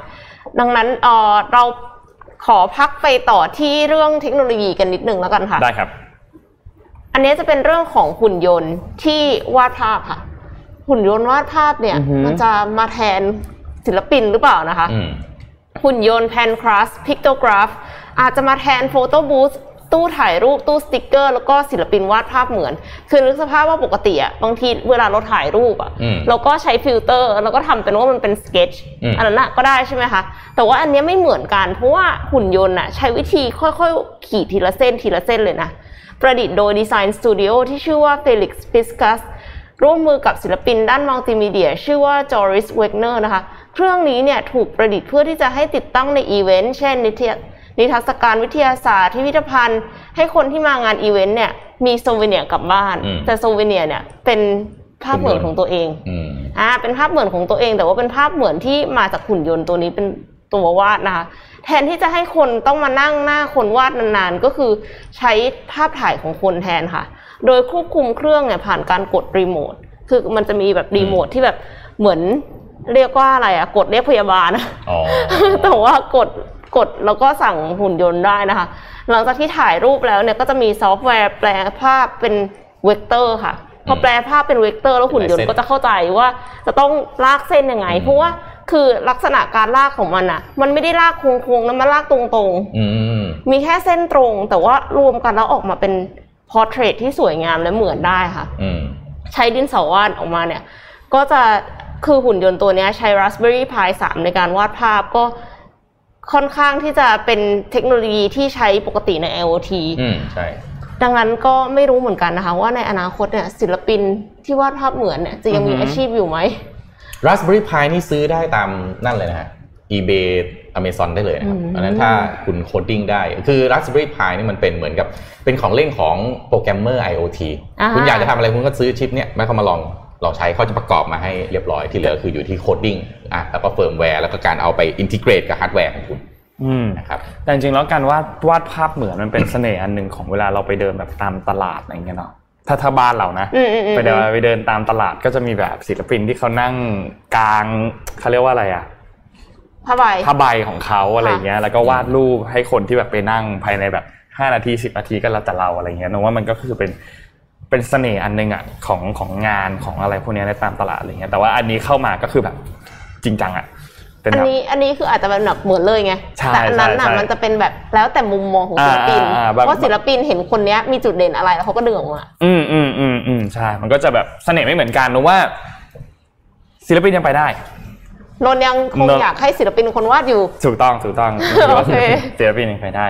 ดังนั้นเออเราขอพักไปต่อที่เรื่องเทคโนโลยีกันนิดนึงแล้วกันค่ะ ได้ครับ อันนี้จะเป็นเรื่องของหุ่นยนต์ที่วาดภาพค่ะ หุ่นยนต์วาดภาพเนี่ยอือหือมันจะมาแทน ศิลปินหรือเปล่านะคะอืมหุ่นยนต์ Pankraz Piktograph อาจจะมาแทน photo booth ตู้ถ่ายรูปตู้สติกเกอร์ แล้วก็ศิลปินวาดภาพเหมือน คือนึกสภาพว่าปกติอะบางทีเวลาเราถ่ายรูปอะอืมเราก็ใช้ฟิลเตอร์แล้วก็ทำเป็นว่ามันเป็นสเก็ตชอืมอันนั้นน่ะก็ได้ใช่ไหมคะ แต่ว่าอันเนี้ยไม่เหมือนกันเพราะว่าหุ่นยนต์อะใช้วิธีค่อยๆ ขีดทีละเส้นทีละเส้นเลยนะ ประดิษฐ์โดย design studio ที่ชื่อว่า Felix Fisgus ร่วมมือกับศิลปินด้านมัลติมีเดีย ชื่อว่า Joris Wegner นะคะ เครื่องนี้เนี่ยถูกประดิษฐ์เพื่อที่จะให้ติดตั้งในอีเวนต์ เช่นนิทรรศนิทรรศการวิทยาศาสตร์พิพิธภัณฑ์ ให้คนที่มางานอีเวนต์เนี่ยมี souvenir กลับบ้านอืมแต่ souvenir เนี่ยเป็นภาพเหมือนของตัวเองอืมอ่าเป็นภาพเหมือนของตัวเอง แต่ว่าเป็นภาพเหมือนที่มาจากหุ่นยนต์ตัวนี้เป็นตัววาดนะคะแทนที่จะให้คนต้องมานั่งหน้าคนวาดนานๆ ก็คือใช้ภาพถ่ายของคนแทนค่ะ โดยควบคุมเครื่องเนี่ยผ่านการกดรีโมท คือมันจะมีแบบรีโมทที่แบบเหมือน เรียกว่าอะไรอะกดเรียกพยาบาลอะอ๋อแต่ว่ากดกดแล้วก็สั่งหุ่นยนต์ได้นะคะ หลังจากที่ถ่ายรูปแล้วเนี่ยก็จะมีซอฟต์แวร์แปลภาพเป็นเวกเตอร์ค่ะพอแปลภาพเป็นเวกเตอร์แล้วหุ่นยนต์ก็จะเข้าใจว่าจะต้องลากเส้นยังไง เพราะว่าคือลักษณะการลากของมันอะมันไม่ได้ลากโค้งๆนะมันลากตรงอืมๆมีแค่เส้นตรง แต่ว่ารวมกันแล้วออกมาเป็น portrait ที่สวยงามและเหมือนได้ค่ะอืมใช้ดินสอวาดออกมาเนี่ย ก็จะ คือหุ่นยนต์ตัวเนี้ยใช้ Raspberry Pi 3 ในการวาดภาพก็ค่อนข้างที่จะเป็นเทคโนโลยีที่ใช้ปกติใน IoT อืมใช่ ดังนั้นก็ไม่รู้เหมือนกันนะคะ ว่าในอนาคตเนี่ยศิลปินที่วาดภาพเหมือนเนี่ยจะยังมีอือฮึอาชีพอยู่ไหม Raspberry Pi นี่ซื้อได้ตามนั่นเลยนะฮะ eBay Amazon ได้เลยนะครับอืมอันนั้นถ้าคุณ coding ได้ คือ Raspberry Pi นี่มันเป็นเหมือนกับเป็นของเล่นของโปรแกรมเมอร์ IoT อ่าคุณอยากจะทำอะไรคุณก็ซื้อชิปเนี่ยไม่เข้ามาลอง ลองใช้เขาจะประกอบมาให้เรียบร้อยที่เหลือคืออยู่ที่ codingอะแล้วก็เฟิร์มแวร์แล้วก็การเอาไป integrate กับฮาร์ดแวร์ของคุณอืมนะครับแต่จริงๆแล้วการวาดวาดภาพเหมือนมันเป็นเสน่ห์อันหนึ่งของเวลาเราไปเดินแบบตามตลาดอะไรอย่างเงี้ยเนาะถ้าถ้าบ้านเรานะอืมอืมอืมไปเดินไปเดินตามตลาดก็จะมีแบบศิลปินที่เขานั่งกลางเขาเรียกว่าอะไรอะผ้าใบผ้าใบของเขาอะไรอย่างเงี้ย แล้วก็วาดรูปให้คนที่แบบไปนั่งภายในแบบห้านาทีสิบนาทีก็แล้วแต่เราอะไรเงี้ยนึกว่ามันก็คือเป็น เป็นเสน่ห์อันหนึงอะของของงานของอะไรพวกเนี้ยในตามตลาดอะไรเงี้ยแต่ว่าอันนี้เข้ามาก็คือแบบจริงจังอะเป็นอันแบบนี้อันนี้คืออาจจะเป็นแบบเหมือนเลยไงใช่แต่อันนั้นน่ะใช่ใช่มันจะเป็นแบบแล้วแต่มุมมองของศิลปินอ่าอ่าแบบว่าศิลปินเห็นคนเนี้ยมีจุดเด่นอะไรแล้วเขาก็ดึงออกมาอืมอืมอืมอืมใช่ มันก็จะแบบเสน่ห์ไม่เหมือนกันนึกว่า ศิลปินยังไปได้นนท์ยังคงนนท์อยากให้ศิลปินคนวาดอยู่ ถูกต้องถูกต้องโอเคศิลปินยังไปได้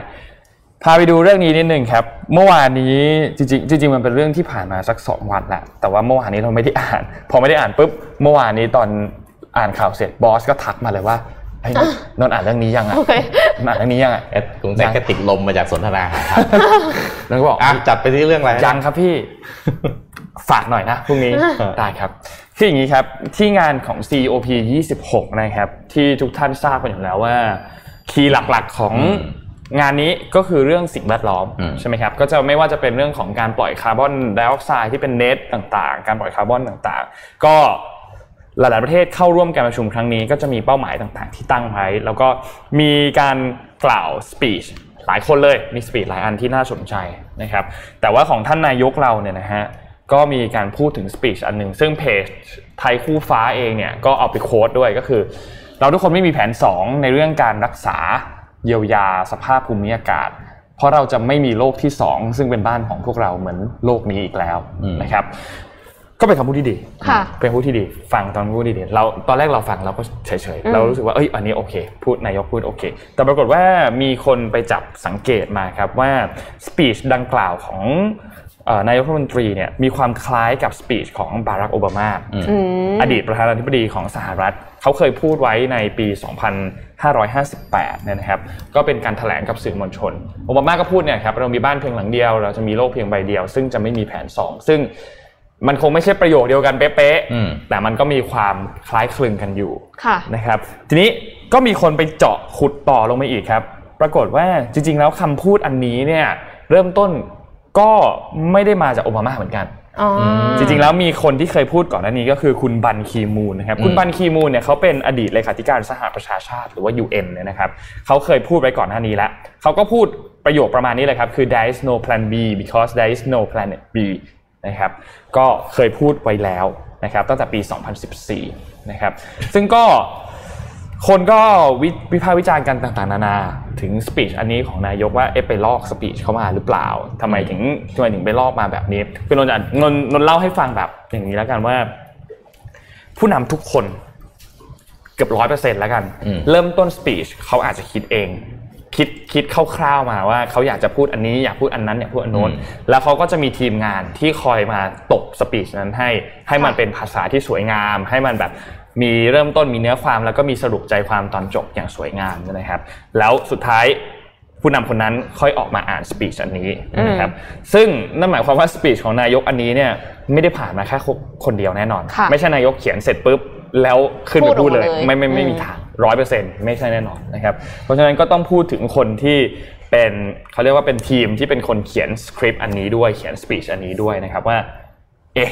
พาไปดูเรื่องนี้นิดนึงครับ เมื่อวานนี้จริงๆจริงๆมันเป็นเรื่องที่ผ่านมาสักสองวันแล้วแต่ว่าเมื่อวานนี้เราไม่ได้อ่าน พอไม่ได้อ่านปุ๊บเมื่อวานนี้ตอนอ่านข่าวเสร็จบอสก็ทักมาเลยว่าเฮ้ยนนท์อ่านเรื่องนี้ยังอะโอเคนนท์อ่านเรื่องนี้ยังอะเอ๊ะสงสัยแค่ติดลมมาจากสนทนาหาครับนนท์ก็บอกอะจัดไปที่เรื่องอะไรยังครับพี่ฝากหน่อยนะพรุ่งนี้ได้ครับคืออย่างนี้ครับที่งานของ COP 26 นะครับ ที่ทุกท่านทราบกันอยู่แล้วว่า key หลักๆของ งานนี้ก็คือเรื่องสิ่งแวดล้อมอืมใช่ไหมครับก็จะไม่ว่าจะเป็นเรื่องของการปล่อยคาร์บอนไดออกไซด์ที่เป็นเนตต่างๆ การปล่อยคาร์บอนต่างๆ ก็หลาย ๆ ประเทศเข้าร่วมการประชุมครั้งนี้ ก็จะมีเป้าหมายต่างๆ ที่ตั้งไว้แล้วก็มีการกล่าวสปีชหลายคนเลยมีสปีชหลายอันที่น่าสนใจนะครับ แต่ว่าของท่านนายกเราเนี่ยนะฮะก็มีการพูดถึงสปีชอันหนึ่งซึ่งเพจไทยคู่ฟ้าเองเนี่ยก็เอาไปโค้ดด้วยก็คือ เราทุกคนไม่มีแผน 2 ในเรื่องการรักษา เยียวยาสภาพภูมิอากาศ เพราะเราจะไม่มีโลกที่2ซึ่งเป็นบ้านของพวกเราเหมือนโลกนี้อีกแล้วอืมนะครับ ก็เป็นคำพูดที่ดีค่ะเป็นคำพูดที่ดี ฟังตอนพูดที่ดีเราตอนแรกเราฟังเราก็เฉยอืๆมเรารู้สึกว่าเอ้ยอันนี้โอเค พูดนายกพูดโอเค แต่ปรากฏว่ามีคนไปจับสังเกตมาครับว่าสปีชดังกล่าวของเอ่อนายกรัฐมนตรีเนี่ยมีความคล้ายกับสปีชของบารักโอบามาอืมอืมอดีตประธานาธิบดีของสหรัฐ เขาเคยพูดไว้ในปี 2558เนี่ยนะครับ ก็เป็นการถแถลงกับสื่อมวลชน โอบามาก็พูดเนี่ยครับเรามีบ้านเพียงหลังเดียว เราจะมีโลกเพียงใบเดียว ซึ่งจะไม่มีแผน 2 ซึ่งมันคงไม่ใช่ประโยคเดียวกันเป๊ะอืมๆแต่มันก็มีความคล้ายคลึงกันอยู่ค่ะนะครับ ทีนี้ก็มีคนไปเจาะขุดต่อลงมาอีกครับ ปรากฏว่าจริง ๆ แล้วคำพูดอันนี้เนี่ยเริ่มต้นก็ไม่ได้มาจากโอบามาเหมือนกันอ๋ออ จริงๆแล้วมีคนที่เคยพูดก่อนหน้านี้ก็คือคุณบันคีมูนนะครับอืมคุณบันคีมูนเนี่ยเขาเป็นอดีตเลขาธิการสหประชาชาติหรือว่า UN เนี่ยนะครับเขาเคยพูดไว้ก่อนหน้านี้แล้วเขาก็พูดประโยคประมาณนี้เลยครับคือ there is no plan B because there is no planet B นะครับก็เคยพูดไว้แล้วนะครับตั้งแต่ปี 2014 นะครับซึ่งก็ คนก็วิวิพากษ์วิจารณ์กันต่างๆ นานา ถึงสปีชอันนี้ของนายกว่าเอ๊ะไปลอกสปีชเข้ามาหรือเปล่าทำไมถึงทำไมถึงไปลอกมาแบบนี้คือนนท์จะนนท์นนท์เล่าให้ฟังแบบอย่างนี้แล้วกันว่า ผู้นำทุกคนเกือบร้อยเปอร์เซ็นต์แล้วกันอืมเริ่มต้นสปีชเขาอาจจะคิดเองคิดคิดคร่าวๆมาว่าเขาอยากจะพูดอันนี้อยากพูดอันนั้นอยากพูดอันโน้นแล้วเขาก็จะมีทีมงานที่คอยมาตบสปีชนั้นให้ให้มันค่ะเป็นภาษาที่สวยงาม ให้มันแบบ มีเริ่มต้นมีเนื้อความแล้วก็มีสรุปใจความตอนจบอย่างสวยงามนะครับ แล้วสุดท้ายผู้นำคนนั้นค่อยออกมาอ่านสปีชอันนี้นะครับซึ่งนั่นหมายความว่าสปีชของนายกอันนี้เนี่ยไม่ได้ผ่านมาแค่คนเดียวแน่นอนค่ะไม่ใช่นายกเขียนเสร็จปุ๊บแล้วขึ้นไปพูดออกพูดเลยมาเลยไม่ไม่ไม่อืมมีทางร้อยเปอร์เซ็นต์ไม่ใช่แน่นอนนะครับเพราะฉะนั้นก็ต้องพูดถึงคนที่เป็นเขาเรียกว่าเป็นทีมที่เป็นคนเขียนสคริปต์อันนี้ด้วยเขียนสปีชอันนี้ด้วยนะครับว่าเอ๊ะ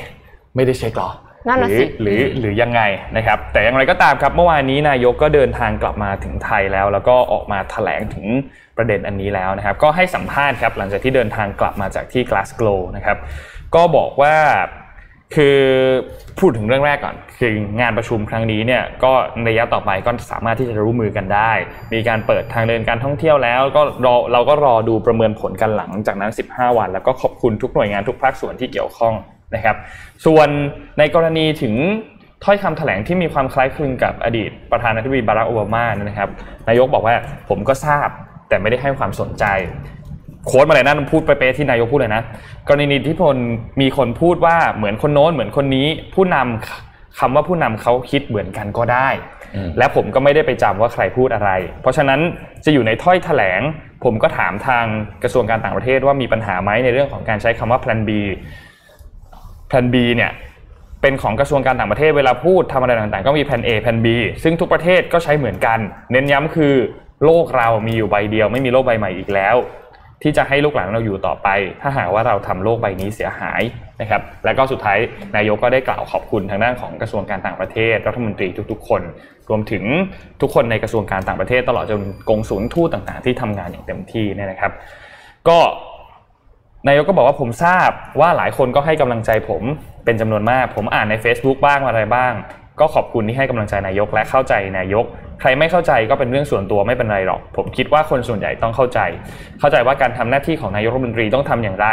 ไม่ได้เช็คหรอ นั่นหน่ะรืสิหรือหรือยังไงนะครับ แต่อย่างไรก็ตามครับ เมื่อวานนี้นายกก็เดินทางกลับมาถึงไทยแล้ว แล้วก็ออกมาแถลงถึงประเด็นอันนี้แล้วนะครับ ก็ให้สัมภาษณ์ครับหลังจากที่เดินทางกลับมาจากที่ Glasgow นะครับ ก็บอกว่าคือพูดถึงเรื่องแรกก่อน คืองานประชุมครั้งนี้เนี่ยก็ในระยะต่อไปก็สามารถที่จะรู้มือกันได้ มีการเปิดทางเดินการท่องเที่ยวแล้ว ก็รอเราก็รอดูประเมินผลกันหลังจากนั้น 15 วัน แล้วก็ขอบคุณทุกหน่วยงานทุกภาคส่วนที่เกี่ยวข้อง นะครับ ส่วนในกรณีถึงถ้อยคำแถลงที่มีความคล้ายคลึงกับอดีตประธานาธิบดีบารักโอบามานะครับ นายกบอกว่าผมก็ทราบแต่ไม่ได้ให้ความสนใจ โค้ดมาเลยนะพูดไปเป๊ะๆที่นายกพูดเลยนะ กรณีที่พลมีคนพูดว่าเหมือนคนโน้นเหมือนคนนี้ ผู้นำคำว่าผู้นำเขาคิดเหมือนกันก็ได้อืมและผมก็ไม่ได้ไปจำว่าใครพูดอะไร เพราะฉะนั้นจะอยู่ในถ้อยแถลง ผมก็ถามทางกระทรวงการต่างประเทศว่ามีปัญหาไหมในเรื่องของการใช้คำว่า plan B plan B เนี่ยเป็นของกระทรวงการต่างประเทศเวลาพูดทำอะไรต่างๆ ก็มี plan A plan B ซึ่งทุกประเทศก็ใช้เหมือนกัน เน้นย้ำคือโลกเรามีอยู่ใบเดียว ไม่มีโลกใบใหม่อีกแล้ว ที่จะให้ลูกหลานเราอยู่ต่อไป ถ้าหากว่าเราทำโลกใบนี้เสียหายนะครับแล้วก็สุดท้ายนายกก็ได้กล่าวขอบคุณทางด้านของกระทรวงการต่างประเทศ รัฐมนตรีทุกๆ คน รวมถึงทุกคนในกระทรวงการต่างประเทศ ตลอดจนกงศูนย์ทูตต่างๆ ที่ทำงานอย่างเต็มที่เนี่ยนะครับ ก็ นายกก็บอกว่าผมทราบว่าหลายคนก็ให้กำลังใจผมเป็นจำนวนมาก ผมอ่านใน Facebook บ้างอะไรบ้าง ก็ขอบคุณที่ให้กำลังใจนายกและเข้าใจนายก ใครไม่เข้าใจก็เป็นเรื่องส่วนตัวไม่เป็นไรหรอก ผมคิดว่าคนส่วนใหญ่ต้องเข้าใจ เข้าใจว่าการทำหน้าที่ของนายกรัฐมนตรีต้องทำอย่างไร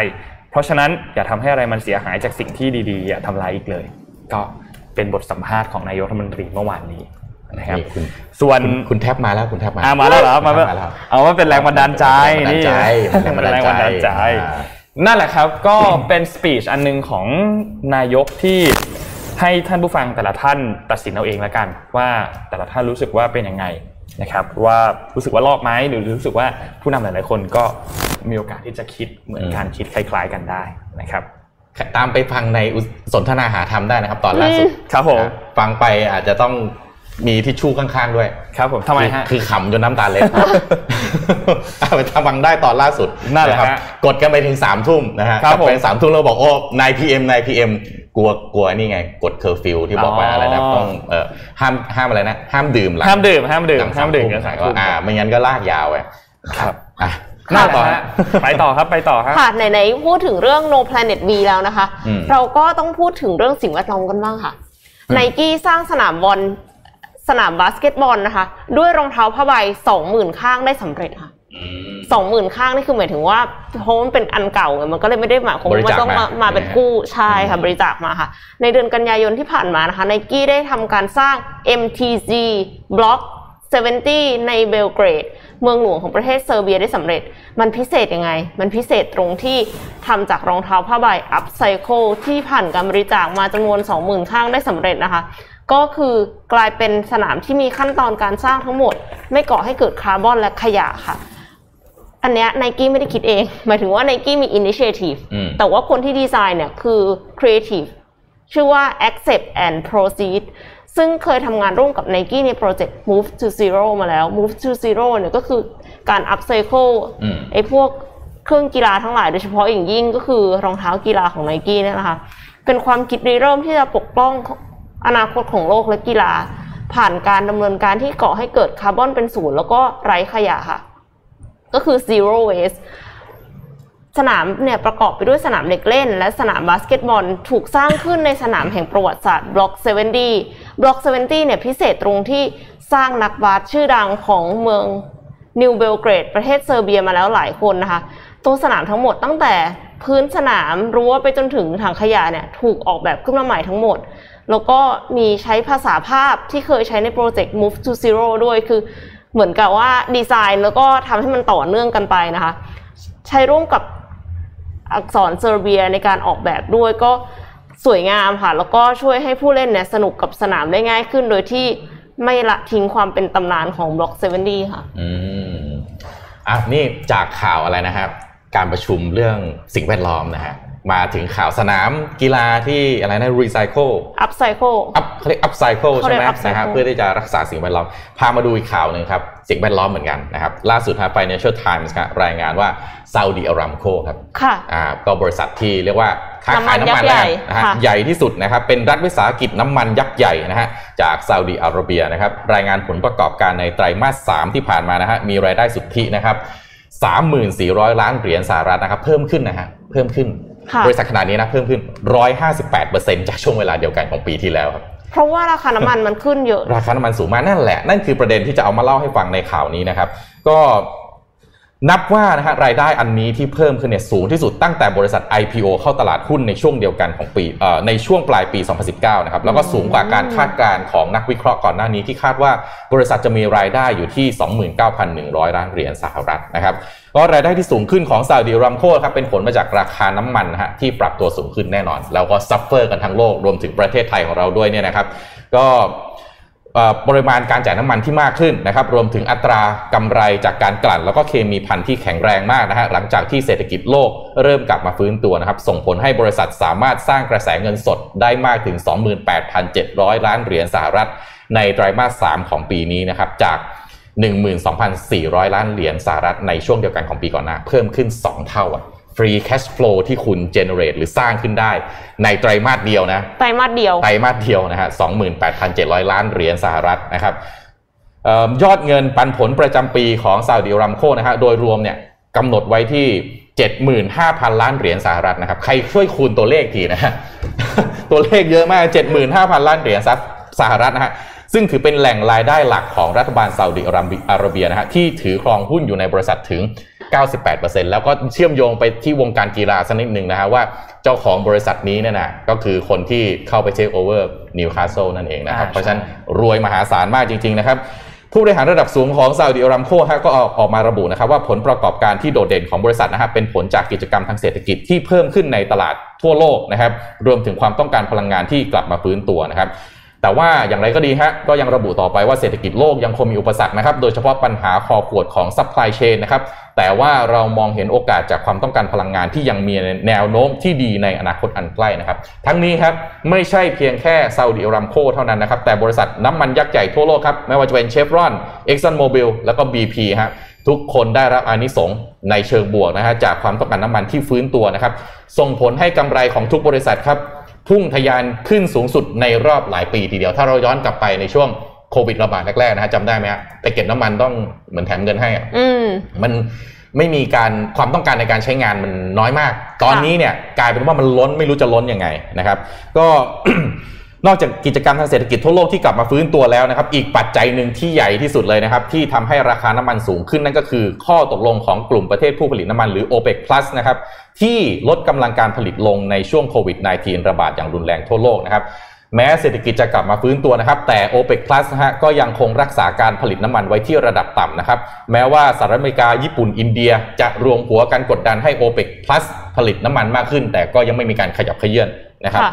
เพราะฉะนั้นอย่าทำให้อะไรมันเสียหายจากสิ่งที่ดีๆอย่าทำลายอีกเลย ก็เป็นบทสัมภาษณ์ของนายกรัฐมนตรีเมื่อวานนี้นะครับนี่คุณส่วนคุณคุณแท็บมาแล้วคุณแท็บมาอ่ามาแล้วเหรอมาคุณแท็บมาแล้วเอาว่าเป็นแรงบันดาลใจแรงบันดาลใจนี่เป็นแรงบันดาลใจอ่า นั่นแหละครับก็เป็นสปีชอันหนึงของนายกที่ให้ท่านผู้ฟังแต่ละท่านตัดสินเอาเองแล้วกัน ว่าแต่ละท่านรู้สึกว่าเป็นยังไงนะครับว่ารู้สึกว่าลอกไหมหรือรู้สึกว่าผู้นำหลาย ๆ คนก็มีโอกาสที่จะคิดเหมือนกันคิดคล้าย ๆ กันได้นะครับตามไปฟังในอุสนทนาหาธรรมได้นะครับ ตอนล่าสุดครับผมนะฟังไปอาจจะต้อง มีทิชชู่ข้างๆด้วย ครับผมทำไมฮะคือคือขำจนน้ำตาเล็ดเอาไปทำฟังได้ตอนล่าสุดนั่นแหละครับฮะกดกันไปถึงสามทุ่มนะฮะครับกดไปผมสามทุ่มเราบอกโอ้นายพีเอ็มนายพีเอ็มกลัวกลัวนี่ไง กดเคอร์ฟิวที่บอกว่าอ๋อออะไรนะต้องเออห้ามห้ามอะไรนะ ห้ามดื่มหลังห้ามดื่มห้ามดื่มหลังห้ามดื่มทุ่กันสามทุ่มอ่าไม่งั้นก็ลากยาวไปครับอะน่าต่อฮะไปต่อครับไปต่อครับค่ะไหนๆพูดถึงเรื่อง No Planet V แล้วนะคะอืมเราก็ต้องพูดถึงเรื่องสิ่งแวดล้อมกันบ้างค่ะไนกี้สร้างสนามบอล สนามบาสเกตบอลนะคะ ด้วยรองเท้าผ้าใบสองหมื่นข้างได้สำเร็จค่ะอืมสองหมื่นข้างนี่คือหมายถึงว่าเพราะมันเป็นอันเก่าไงมันก็เลยไม่ได้หมายความว่าบริจาคต้องมามามาเป็นใช่ไหมกู้ใช่ค่ะอืมบริจาคมาค่ะ ในเดือนกันยายนที่ผ่านมานะคะไนกี้ได้ทำการสร้าง MTG Block 70 ในเบลเกรด เมืองหลวงของประเทศเซอร์เบียได้สำเร็จ มันพิเศษยังไง มันพิเศษตรงที่ทำจากรองเท้าผ้าใบ upcycle ที่ผ่านการบริจาคมาจำนวน 20,000 ข้างได้สำเร็จนะคะ ก็คือกลายเป็นสนามที่มีขั้นตอนการสร้างทั้งหมด ไม่ก่อให้เกิดคาร์บอนและขยะค่ะ อันเนี้ยไนกี้ไม่ได้คิดเอง หมายถึงว่าไนกี้มี initiative อืมแต่ว่าคนที่ดีไซน์เนี่ยคือ creative ชื่อว่า accept and proceed ซึ่งเคยทำงานร่วมกับ Nike ในโปรเจกต์ move to zero มาแล้ว move to zero เนี่ยก็คือการ upcycle อืมไอ้พวกเครื่องกีฬาทั้งหลายโดยเฉพาะอย่างยิ่งก็คือรองเท้ากีฬาของ Nike เนี่ยนะคะ เป็นความคิดริเริ่มที่จะปกป้อง อนาคตของโลกและกีฬา ผ่านการดำเนินการที่ก่อให้เกิดคาร์บอนเป็นศูนย์แล้วก็ไร้ขยะค่ะ ก็คือ zero waste สนามเนี่ยประกอบไปด้วยสนามเด็กเล่น และสนามบาสเกตบอลถูกสร้างขึ้นในสนามแห่งประวัติศาสตร์บล็อก70บล็อก70เนี่ยพิเศษตรงที่สร้างนักบาสชื่อดังของเมืองนิวเบลเกรดประเทศเซอร์เบียมาแล้วหลายคนนะคะ ตัวสนามทั้งหมดตั้งแต่พื้นสนามรั้วไปจนถึงถังขยะเนี่ยถูกออกแบบขึ้นมาใหม่ทั้งหมด แล้วก็มีใช้ภาษาภาพที่เคยใช้ในโปรเจกต์ Move to Zero ด้วยคือเหมือนกับว่าดีไซน์แล้วก็ทำให้มันต่อเนื่องกันไปนะคะ ใช้ร่วมกับอักษรเซอร์เบียในการออกแบบด้วยก็สวยงามค่ะ แล้วก็ช่วยให้ผู้เล่นเนี่ยสนุกกับสนามได้ง่ายขึ้น โดยที่ไม่ละทิ้งความเป็นตำนานของบล็อก70ค่ะ อืมอะนี่จากข่าวอะไรนะครับ การประชุมเรื่องสิ่งแวดล้อมนะฮะ มาถึงข่าวสนามกีฬาที่อะไรนะรีไซเคิล Upcycle อัพเขาเรียกอัพไซเคิลเขาใช่เรียกไหม upcycle นะครับเพื่อที่จะรักษาสิ่งแวดล้อม พามาดูอีกข่าวหนึ่งครับสิ่งแวดล้อมเหมือนกันนะครับ ล่าสุดฮะ Financial Times ครับรายงานว่า Saudi Aramco ครับค่ะอ่าก็บริษัทที่เรียกว่าค้าน้ำมัขายนน้ำมันยักษ์ใหญ่แล้วกันนะฮะค่ะใหญ่ที่สุดนะครับเป็นรัฐวิสาหกิจน้ำมันยักษ์ใหญ่นะฮะจากซาอุดีอาระเบียนะครับรายงานผลประกอบการในไตรมาส 3 ที่ผ่านมานะฮะมีรายได้สุทธินะครับ 34,000 ล้านเหรียญสหรัฐนะครับเพิ่มขึ้นนะฮะเพิ่มขึ้นค่ะ บริษัทขนาดนี้นะเพิ่มขึ้น 158%จากช่วงเวลาเดียวกันของปีที่แล้วครับเพราะว่าราคาน้ำมันมันขึ้นเยอะ ราคาน้ำมันสูงมากนั่นแหละ นั่นคือประเด็นที่จะเอามาเล่าให้ฟังในข่าวนี้นะครับ ก็ นับว่านะฮะรายได้อันนี้ที่เพิ่มขึ้นเนี่ยสูงที่สุดตั้งแต่บริษัท IPO เข้าตลาดหุ้นในช่วงเดียวกันของปีในช่วงปลายปี 2019 นะครับแล้วก็สูงกว่าการคาดการณ์ของนักวิเคราะห์ก่อนหน้านี้ที่คาดว่าบริษัทจะมีรายได้อยู่ที่ 29,100 ล้านเหรียญสหรัฐนะครับก็รายได้ที่สูงขึ้นของซาอุดิอารามโคครับเป็นผลมาจากราคาน้ำมันนะฮะที่ปรับตัวสูงขึ้นแน่นอน แล้วก็ suffer กันทั้งโลกรวมถึงประเทศไทยของเราด้วยเนี่ยนะครับก็ ปริมาณการจ่ายน้ำมันที่มากขึ้นนะครับ รวมถึงอัตรากำไรจากการกลั่น แล้วก็เคมีภัณฑ์ที่แข็งแรงมากนะฮะหลังจากที่เศรษฐกิจโลกเริ่มกลับมาฟื้นตัวนะครับ ส่งผลให้บริษัทสามารถสร้างกระแสเงินสดได้มากถึง 28,700 ล้านเหรียญสหรัฐ ในไตรมาส 3 ของปีนี้นะครับจาก 12,400 ล้านเหรียญสหรัฐในช่วงเดียวกันของปีก่อนหน้า เพิ่มขึ้น 2 เท่า อะ free cash flow ที่คุณ generate หรือสร้างขึ้นได้ ในไตรมาสเดียวนะ ไตรมาสเดียว ไตรมาสเดียวนะฮะ28,700 ล้านเหรียญสหรัฐนะครับเอ่อยอดเงินปันผลประจำปีของซาอุดิอารามโคนะฮะโดยรวมเนี่ยกำหนดไว้ที่75,000 ล้านเหรียญสหรัฐนะครับ ใครช่วยคูณตัวเลขทีนะฮะ ตัวเลขเยอะมาก 75,000 ล้านเหรียญสหรัฐนะฮะ ซึ่งถือเป็นแหล่งรายได้หลักของรัฐบาลซาอุดิอาระเบียนะฮะ ที่ถือครองหุ้นอยู่ในบริษัทถึง 98%แล้วก็เชื่อมโยงไปที่วงการกีฬาสักนิดหนึ่งนะฮะว่าเจ้าของบริษัทนี้เนี่ยนะก็คือคนที่เข้าไป take over นิวคาสเซิลนั่นเองนะครับอ่าเพราะฉะนั้นรวยมหาศาลมากจริง ๆ นะครับผู้บริหารระดับสูงของซาอุดิอารามโคฮะก็ออกออกมาระบุนะครับว่าผลประกอบการที่โดดเด่นของบริษัทนะฮะเป็นผลจากกิจกรรมทางเศรษฐกิจที่เพิ่มขึ้นในตลาดทั่วโลกนะครับรวมถึงความต้องการพลังงานที่กลับมาฟื้นตัวนะครับ แต่ว่าอย่างไรก็ดีฮะก็ยังระบุต่อไปว่าเศรษฐกิจโลกยังคงมีอุปสรรคนะครับ โดยเฉพาะปัญหาคอขวดของ supply chain นะครับ แต่ว่าเรามองเห็นโอกาสจากความต้องการพลังงานที่ยังมีแนวโน้มที่ดีในอนาคตอันใกล้นะครับ ทั้งนี้ครับไม่ใช่เพียงแค่ซาอุดิอารามโคเท่านั้นนะครับ แต่บริษัทน้ำมันยักษ์ใหญ่ทั่วโลกครับ ไม่ว่าจะเป็นเชฟรอน Exxon Mobil แล้วก็ BP ฮะทุกคนได้รับอานิสงส์ในเชิงบวกนะฮะจากความต้องการน้ำมันที่ฟื้นตัวนะครับส่งผลให้กำไรของทุกบริษัทครับ พุ่งทะยานขึ้นสูงสุดในรอบหลายปีทีเดียว ถ้าเราย้อนกลับไปในช่วงโควิดระบาดแรกๆนะฮะจำได้ไหมฮะไปเก็บน้ำมันต้องเหมือนแถมเงินให้อะอืมมันไม่มีการความต้องการในการใช้งานมันน้อยมาก ตอนนี้เนี่ยกลายเป็นว่ามันล้นไม่รู้จะล้นยังไงนะครับ ก็ นอกจากกิจกรรมทางเศรษฐกิจทั่วโลกที่กลับมาฟื้นตัวแล้วนะครับ อีกปัจจัยหนึ่งที่ใหญ่ที่สุดเลยนะครับ ที่ทำให้ราคาน้ำมันสูงขึ้นนั่นก็คือ ข้อตกลงของกลุ่มประเทศผู้ผลิตน้ำมันหรือ OPEC Plus นะครับ ที่ลดกำลังการผลิตลงในช่วงโควิด -19 ระบาดอย่างรุนแรงทั่วโลกนะครับแม้เศรษฐกิจจะกลับมาฟื้นตัวนะครับ แต่ OPEC Plus นะฮะก็ยังคงรักษาการผลิตน้ำมันไว้ที่ระดับต่ำนะครับ แม้ว่าสหรัฐอเมริกา ญี่ปุ่น อินเดีย จะรวมหัวกันกดดันให้ OPEC Plus ผลิตน้ำมันมากขึ้น แต่ก็ยังไม่มีการขยับเขยื่อนนะครับ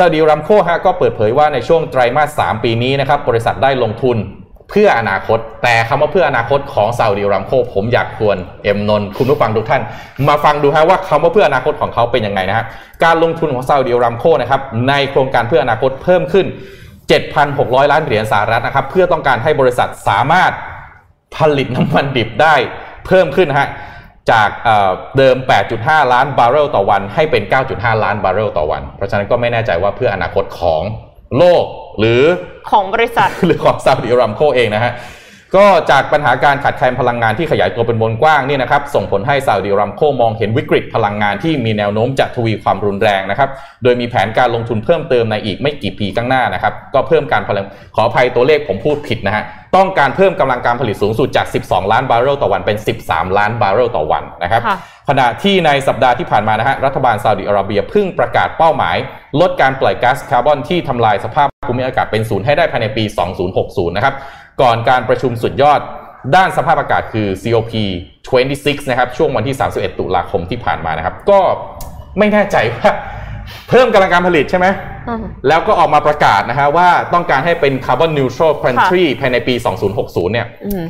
ซาอุดีรัมโคฮะก็เปิดเผยว่าในช่วงไตรมาส 3 ปีนี้นะครับบริษัทได้ลงทุนเพื่ออนาคต แต่คำว่าเพื่ออนาคตของซาอุดีอารัมโคผมอยากชวนเอ็มนนคุณผู้ฟังทุกท่าน มาฟังดูฮะว่าคำว่าเพื่ออนาคตของเขาเป็นยังไงนะฮะการลงทุนของซาอุดีอารัมโคนะครับในโครงการเพื่ออนาคตเพิ่มขึ้น 7,600 ล้านเหรียญสหรัฐนะครับเพื่อต้องการให้บริษัทสามารถผลิตน้ำมันดิบได้เพิ่มขึ้นฮะ จากเอ่อเดิม 8.5 ล้านบาร์เรลต่อวันให้เป็น 9.5 ล้านบาร์เรลต่อวัน เพราะฉะนั้นก็ไม่แน่ใจว่าเพื่ออนาคตของโลกหรือของบริษัทหรือของซาอุดิอารัมโคเองนะฮะก็จากปัญหาการขาดแคลนพลังงานที่ขยายตัวเป็นวงกว้างนี่นะครับส่งผลให้ซาอุดิอารัมโคมองเห็นวิกฤตพลังงานที่มีแนวโน้มจะทวีความรุนแรงนะครับโดยมีแผนการลงทุนเพิ่มเติมในอีกไม่กี่ปีข้างหน้านะครับก็เพิ่มการผลิตขออภัยตัวเลขผมพูดผิดนะฮะ ต้องการเพิ่มกำลังการผลิตสูงสุดจาก 12 ล้านบาร์เรลต่อวันเป็น 13 ล้านบาร์เรลต่อวันนะครับค่ะขณะที่ในสัปดาห์ที่ผ่านมานะฮะรัฐบาลซาอุดิอาระเบียเพิ่งประกาศเป้าหมาย ลดการปล่อยก๊าซคาร์บอนที่ทำลายสภาพภูมิอากาศเป็นศูนย์ให้ได้ภายในปี 2060 นะครับก่อนการประชุมสุดยอดด้านสภาพอากาศคือ COP 26 นะครับช่วงวันที่ 31 ตุลาคมที่ผ่านมานะครับ ก็ไม่แน่ใจว่า เพิ่มกำลังการผลิตใช่ไหมอืมแล้วก็ออกมาประกาศนะฮะว่าต้องการให้เป็นคาร์บอนนิวทรัล country ภายในปี 2060 เนี่ยอืม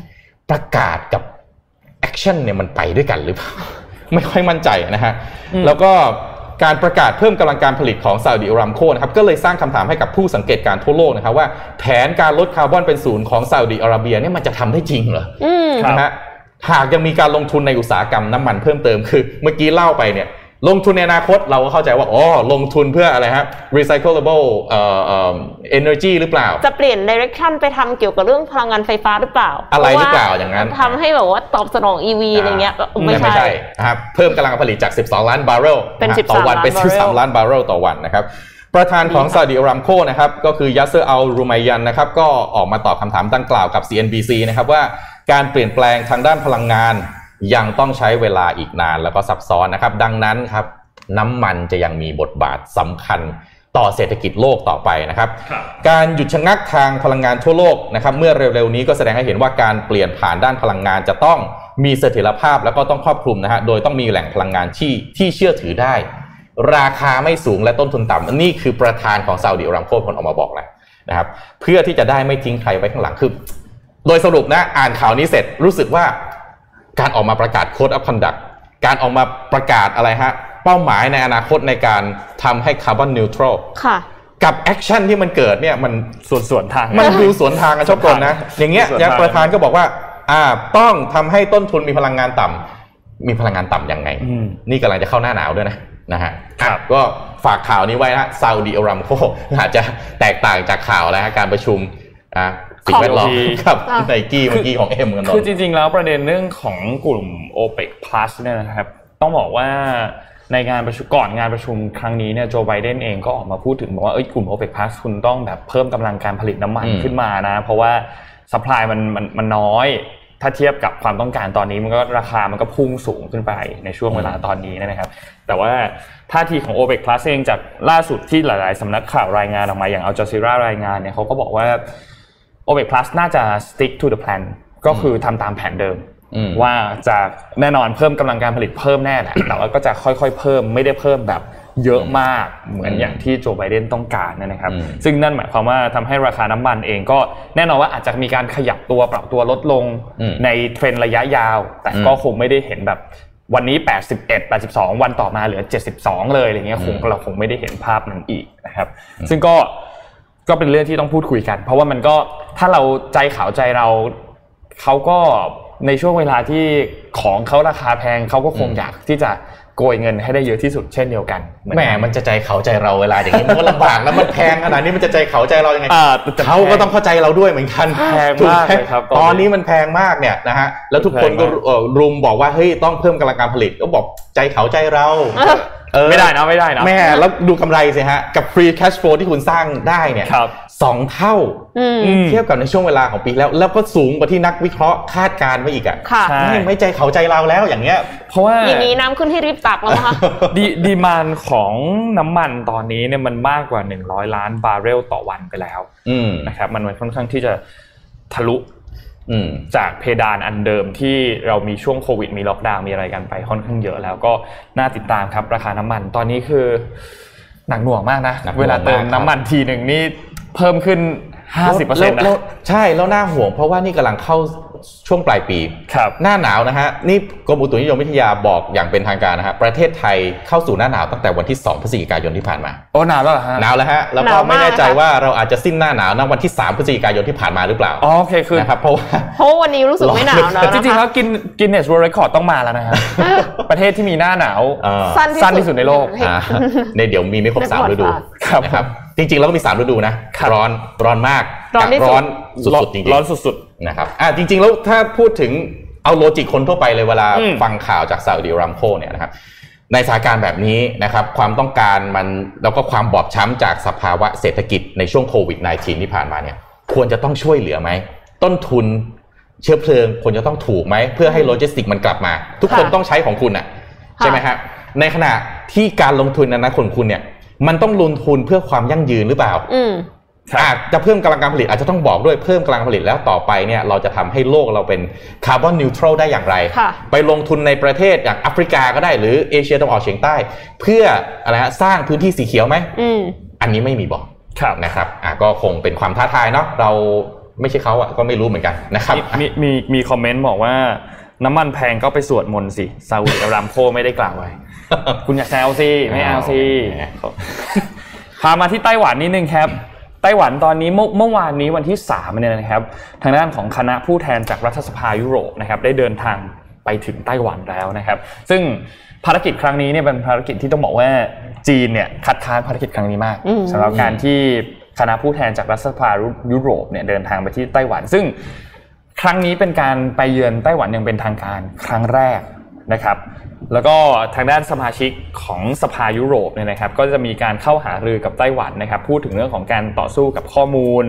ประกาศกับ action เนี่ยมันไปด้วยกันหรือเปล่า ไม่ค่อยมั่นใจนะฮะ แล้วก็การประกาศเพิ่มกำลังการผลิตของซาอุดิอารัมโคนะครับก็เลยสร้างคำถามให้กับผู้สังเกตการณ์ทั่วโลกนะครับว่าแผนการลดคาร์บอนเป็นศูนย์ของซาอุดิอาระเบียเนี่ยมันจะทำได้จริงเหรออืมครับนะฮะหากยังมีการลงทุนในอุตสาหกรรมน้ำมันเพิ่มเติมคือ เมื่อกี้เล่าไปเนี่ย ลงทุนในอนาคตเราก็เข้าใจว่าอ๋อลงทุนเพื่ออะไรฮะ recyclable เอ่อเอ่อ energy หรือเปล่า จะเปลี่ยน direction ไปทำเกี่ยวกับเรื่องพลังงานไฟฟ้าหรือเปล่า อะไรหรือเปล่าเพราะว่าอย่างนั้นทำให้แบบว่าตอบสนอง EV อะไรเงี้ยอ่าไม่ไม่ใช่ใช่นะครับเพิ่มกำลังการผลิตจาก 12 ล้านบาร์เรลเป็นนะฮะ13ต่อวันเป็นล้านบาร์เรล13 ล้านบาร์เรลต่อวันนะครับประธานของซาอุดิอารัมโคนะครับก็คือยัสเซอร์อัลรูไมยันนะครับก็ออกมาตอบคำถามดังกล่าวกับ CNBC นะครับว่าการเปลี่ยนแปลงทางด้านพลังงาน ยังต้องใช้เวลาอีกนานแล้วก็ซับซ้อนนะครับ ดังนั้นครับน้ำมันจะยังมีบทบาทสำคัญต่อเศรษฐกิจโลกต่อไปนะครับ การหยุดชะงักทางพลังงานทั่วโลกนะครับ เมื่อเร็วๆนี้ก็แสดงให้เห็นว่าการเปลี่ยนผ่านด้านพลังงานจะต้องมีเสถียรภาพแล้วก็ต้องครอบคลุมนะฮะ โดยต้องมีแหล่งพลังงานที่ที่เชื่อถือได้ ราคาไม่สูงและต้นทุนต่ำนี่คือประธานของซาอุดิอารัมโคคนออกมาบอกแล้วนะครับ เพื่อที่จะได้ไม่ทิ้งใครไว้ข้างหลังคือ โดยสรุปนะอ่านข่าวนี้เสร็จรู้สึกว่า การออกมาประกาศ Code of Conduct การออกมาประกาศอะไรฮะ เป้าหมายในอนาคตในการทำให้ carbon neutral ค่ะกับ action ที่มันเกิดเนี่ยมันส่วนส่วนทาง มันดูสวนทางกันชอบกลนะ อย่างเงี้ยสวนทางอย่างประธานก็บอกว่า อ่า ต้องทำให้ต้นทุนมีพลังงานต่ำมีพลังงานต่ำยังไงอืมนี่กำลังจะเข้าหน้าหนาวด้วยนะนะฮะครับอะก็ฝากข่าวนี้ไว้นะซาอุดีอารัมโคอาจจะแตกต่างจากข่าวแล้วฮะการประชุมอะ สิ่งแวดล้อมของกับอะไนกี้เมื่อกี้ของเอ็มกันนคือจริง ๆ แล้วประเด็นเรื่องของกลุ่ม OPEC Plus เนี่ยนะครับ ต้องบอกว่าในงานประชุมก่อนงานประชุมครั้งนี้เนี่ยโจไบเดนเองก็ออกมาพูดถึงบอกว่าเอ้ยกลุ่ม OPEC Plus คุณต้องแบบเพิ่มกำลังการผลิตน้ำมันอืมขึ้นมานะ เพราะว่าสป라이มันมันมันน้อยถ้าเทียบกับความต้องการตอนนี้มันก็ราคามันก็พุ่งสูงขึ้นไปในช่วงเวลาตอนนี้นะครับ แต่ว่าท่าทีของ OPEC Plus เองจากล่าสุดที่หลาย ๆสำนักข่าวรายงานออกมาอย่าง Al Jazeera รายงานเนี่ยเขาก็บอกว่า OPEC Plus น่าจะ stick to the plan ก็คือทำตามแผนเดิมอืมว่าจะแน่นอนเพิ่มกำลังการผลิตเพิ่มแน่แหละแต่ว่าก็จะค่อยๆเพิ่มไม่ได้เพิ่มแบบเยอะมากเหมือนอืมอย่างที่โจไบเดนต้องการนะครับอืมซึ่งนั่นหมายความว่าทำให้ราคาน้ำมันเองก็แน่นอนว่าอาจจะมีการขยับตัวปรับตัวลดลงอืมในเทรนด์ระยะยาว แต่อืมก็คงไม่ได้เห็นแบบวันนี้ 81 82 วันต่อมาเหลือ 72 เลยอะไรเงี้ยคงอืมเราคงไม่ได้เห็นภาพนั้นอีกนะครับ ซึ่งก็ ก็เป็นเรื่องที่ต้องพูดคุยกัน เพราะว่ามันก็ถ้าเราใจเขาใจเราเขาก็ในช่วงเวลาที่ของเขาราคาแพงเขาก็คงอืมอยากที่จะ โกยเงินให้ได้เยอะที่สุดเช่นเดียวกันเหอนแหมกันมันจะใจเขาใจเราเวลาอย่างนี้มันก็ลำบากแล้วมันแพงขนาดนี้มันจะใจเขาใจเรายังไงอ่าแต่เขาก็ต้องเข้าใจเราด้วยเหมือนกันแพงถูมากไหเลยครับตอนนี้มันแพงมากเนี่ยนะฮะแล้วทุกคนแพก็งมากเอ่อรุมบอกว่าเฮ้ยต้องเพิ่มกำลังการผลิตก็บอกใจเขาใจเราเออไม่ได้นะไม่ได้นะแม่แล้วดูกำไรสิฮะกับ free cash flow ที่คุณสร้างได้เนี่ยครับ สองเท่าอืมอืมเทียบกับในช่วงเวลาของปีแล้ว แล้วก็สูงกว่าที่นักวิเคราะห์คาดการณ์ไว้อีกอะค่ะใช่ไม่ไม่ใจเขาใจเราแล้วอย่างเงี้ย เพราะว่าอย่างนี้น้ำขึ้นที่รีบตักแล้วมั้งคะดีดีมานของน้ำมันตอนนี้เนี่ยมันมากกว่า 100 ล้านบาร์เรลต่อวันไปแล้วอืมนะครับมันมันค่อนข้างที่จะทะลุอืมจากเพดานอันเดิมที่เรามีช่วงโควิด มีล็อกดาวน์มีอะไรกันไปค่อนข้างเยอะแล้วก็น่าติดตามครับราคาน้ำมันตอนนี้คือหนักหน่วงมากนะหนักหน่วงเวลาเติมมากครับน้ำมันทีหนึ่งนี่ เพิ่มขึ้น 50%นะแล้วใช่แล้วน่าห่วง เพราะว่านี่กำลังเข้าช่วงปลายปีครับหน้าหนาวนะฮะนี่กรมอุตุนิยมวิทยาบอกอย่างเป็นทางการนะฮะประเทศไทยเข้าสู่หน้าหนาวตั้งแต่วันที่ 2 พฤศจิกายนที่ผ่านมาโอ้หนาวแล้วเหรอฮะหนาวแล้วฮะแล้วก็นาวมากไม่แน่ใจค่ะว่าเราอาจจะสิ้นหน้าหนาวณวันที่ 3 พฤศจิกายนที่ผ่านมาหรือเปล่าอ๋อโอเคคือนะครับเพราะว่าเพราะว่าวันนี้รู้สึกไม่หนาวแล้วจริงๆคะแล้วกินกินเนสส์ World Record ต้องมาแล้วนะฮะประเทศที่มีหน้าหนาวเอ่อสั้นสั้นที่สุดในโลกอ่าในเดี๋ยวมีไม่ครบสามฤดูครับนะครับจริงๆ แล้วก็มี 3 ฤดูนะครับร้อนร้อนมากร้อนที่สุดร้อนสุดๆจริงร้อนสุดๆนะครับอ่าจริง ๆ แล้วถ้าพูดถึงเอาโลจิกคนทั่วไปเลยเวลาอืมฟังข่าวจากซาอุดิอารามโคเนี่ยนะครับในสถานการณ์แบบนี้นะครับความต้องการมันแล้วก็ความบอบช้ำจากสภาวะเศรษฐกิจในช่วงโควิด -19 ที่ผ่านมาเนี่ยควรจะต้องช่วยเหลือไหม ต้นทุนเชื้อเพลิงควรจะต้องถูกไหม เพื่อให้โลจิสติกมันกลับมา ทุกคนค่ะต้องใช้ของคุณอะใช่ไหมฮะในขณะที่การลงทุนในอนาคตของคุณเนี่ย มันต้องลงทุนเพื่อความยั่งยืนหรือเปล่าอืมอาจจะเพิ่มกำลังการผลิตอาจจะต้องบอกด้วยเพิ่มกำลังการผลิตแล้วต่อไปเนี่ยเราจะทำให้โลกเราเป็นคาร์บอนนิวทรัลได้อย่างไรค่ะไปลงทุนในประเทศอย่างแอฟริกาก็ได้หรือเอเชียตะวันออกเฉียงใต้ เพื่ออะไรฮะสร้างพื้นที่สีเขียวไหมอืมอันนี้ไม่มีบอกๆครับนะครับอะก็คงเป็นความท้าทายเนาะเราไม่ใช่เขาอะก็ไม่รู้เหมือนกันนะครับมีมีมีมีคอมเมนต์บอกว่าน้ำมันแพงก็ไปสวดมนต์สิซาอุดิอารามโคไม่ได้กล่าวไว้ คุณอยากแซวสิไม่เอาสิเอาพามาที่ไต้หวันนิดนึงครับไต้หวันตอนนี้เมื่อเมื่อวานนี้วันที่3เนี่ยนะครับทางด้านของคณะผู้แทนจากรัฐสภายุโรปนะครับได้เดินทางไปถึงไต้หวันแล้วนะครับ ซึ่งภารกิจครั้งนี้เนี่ยเป็นภารกิจที่ต้องบอกว่าจีนเนี่ยคัดค้านภารกิจครั้งนี้มากอืมสำหรับการที่คณะผู้แทนจากรัฐสภายุโรปเนี่ยเดินทางไปที่ไต้หวัน ซึ่งครั้งนี้เป็นการไปเยือนไต้หวันอย่างเป็นทางการครั้งแรก นะครับแล้วก็ทางด้านสมาชิกของสภายุโรปเนี่ยนะครับก็จะมีการเข้าหารือกับไต้หวันนะครับพูดถึงเรื่องของการต่อสู้กับข้อมูล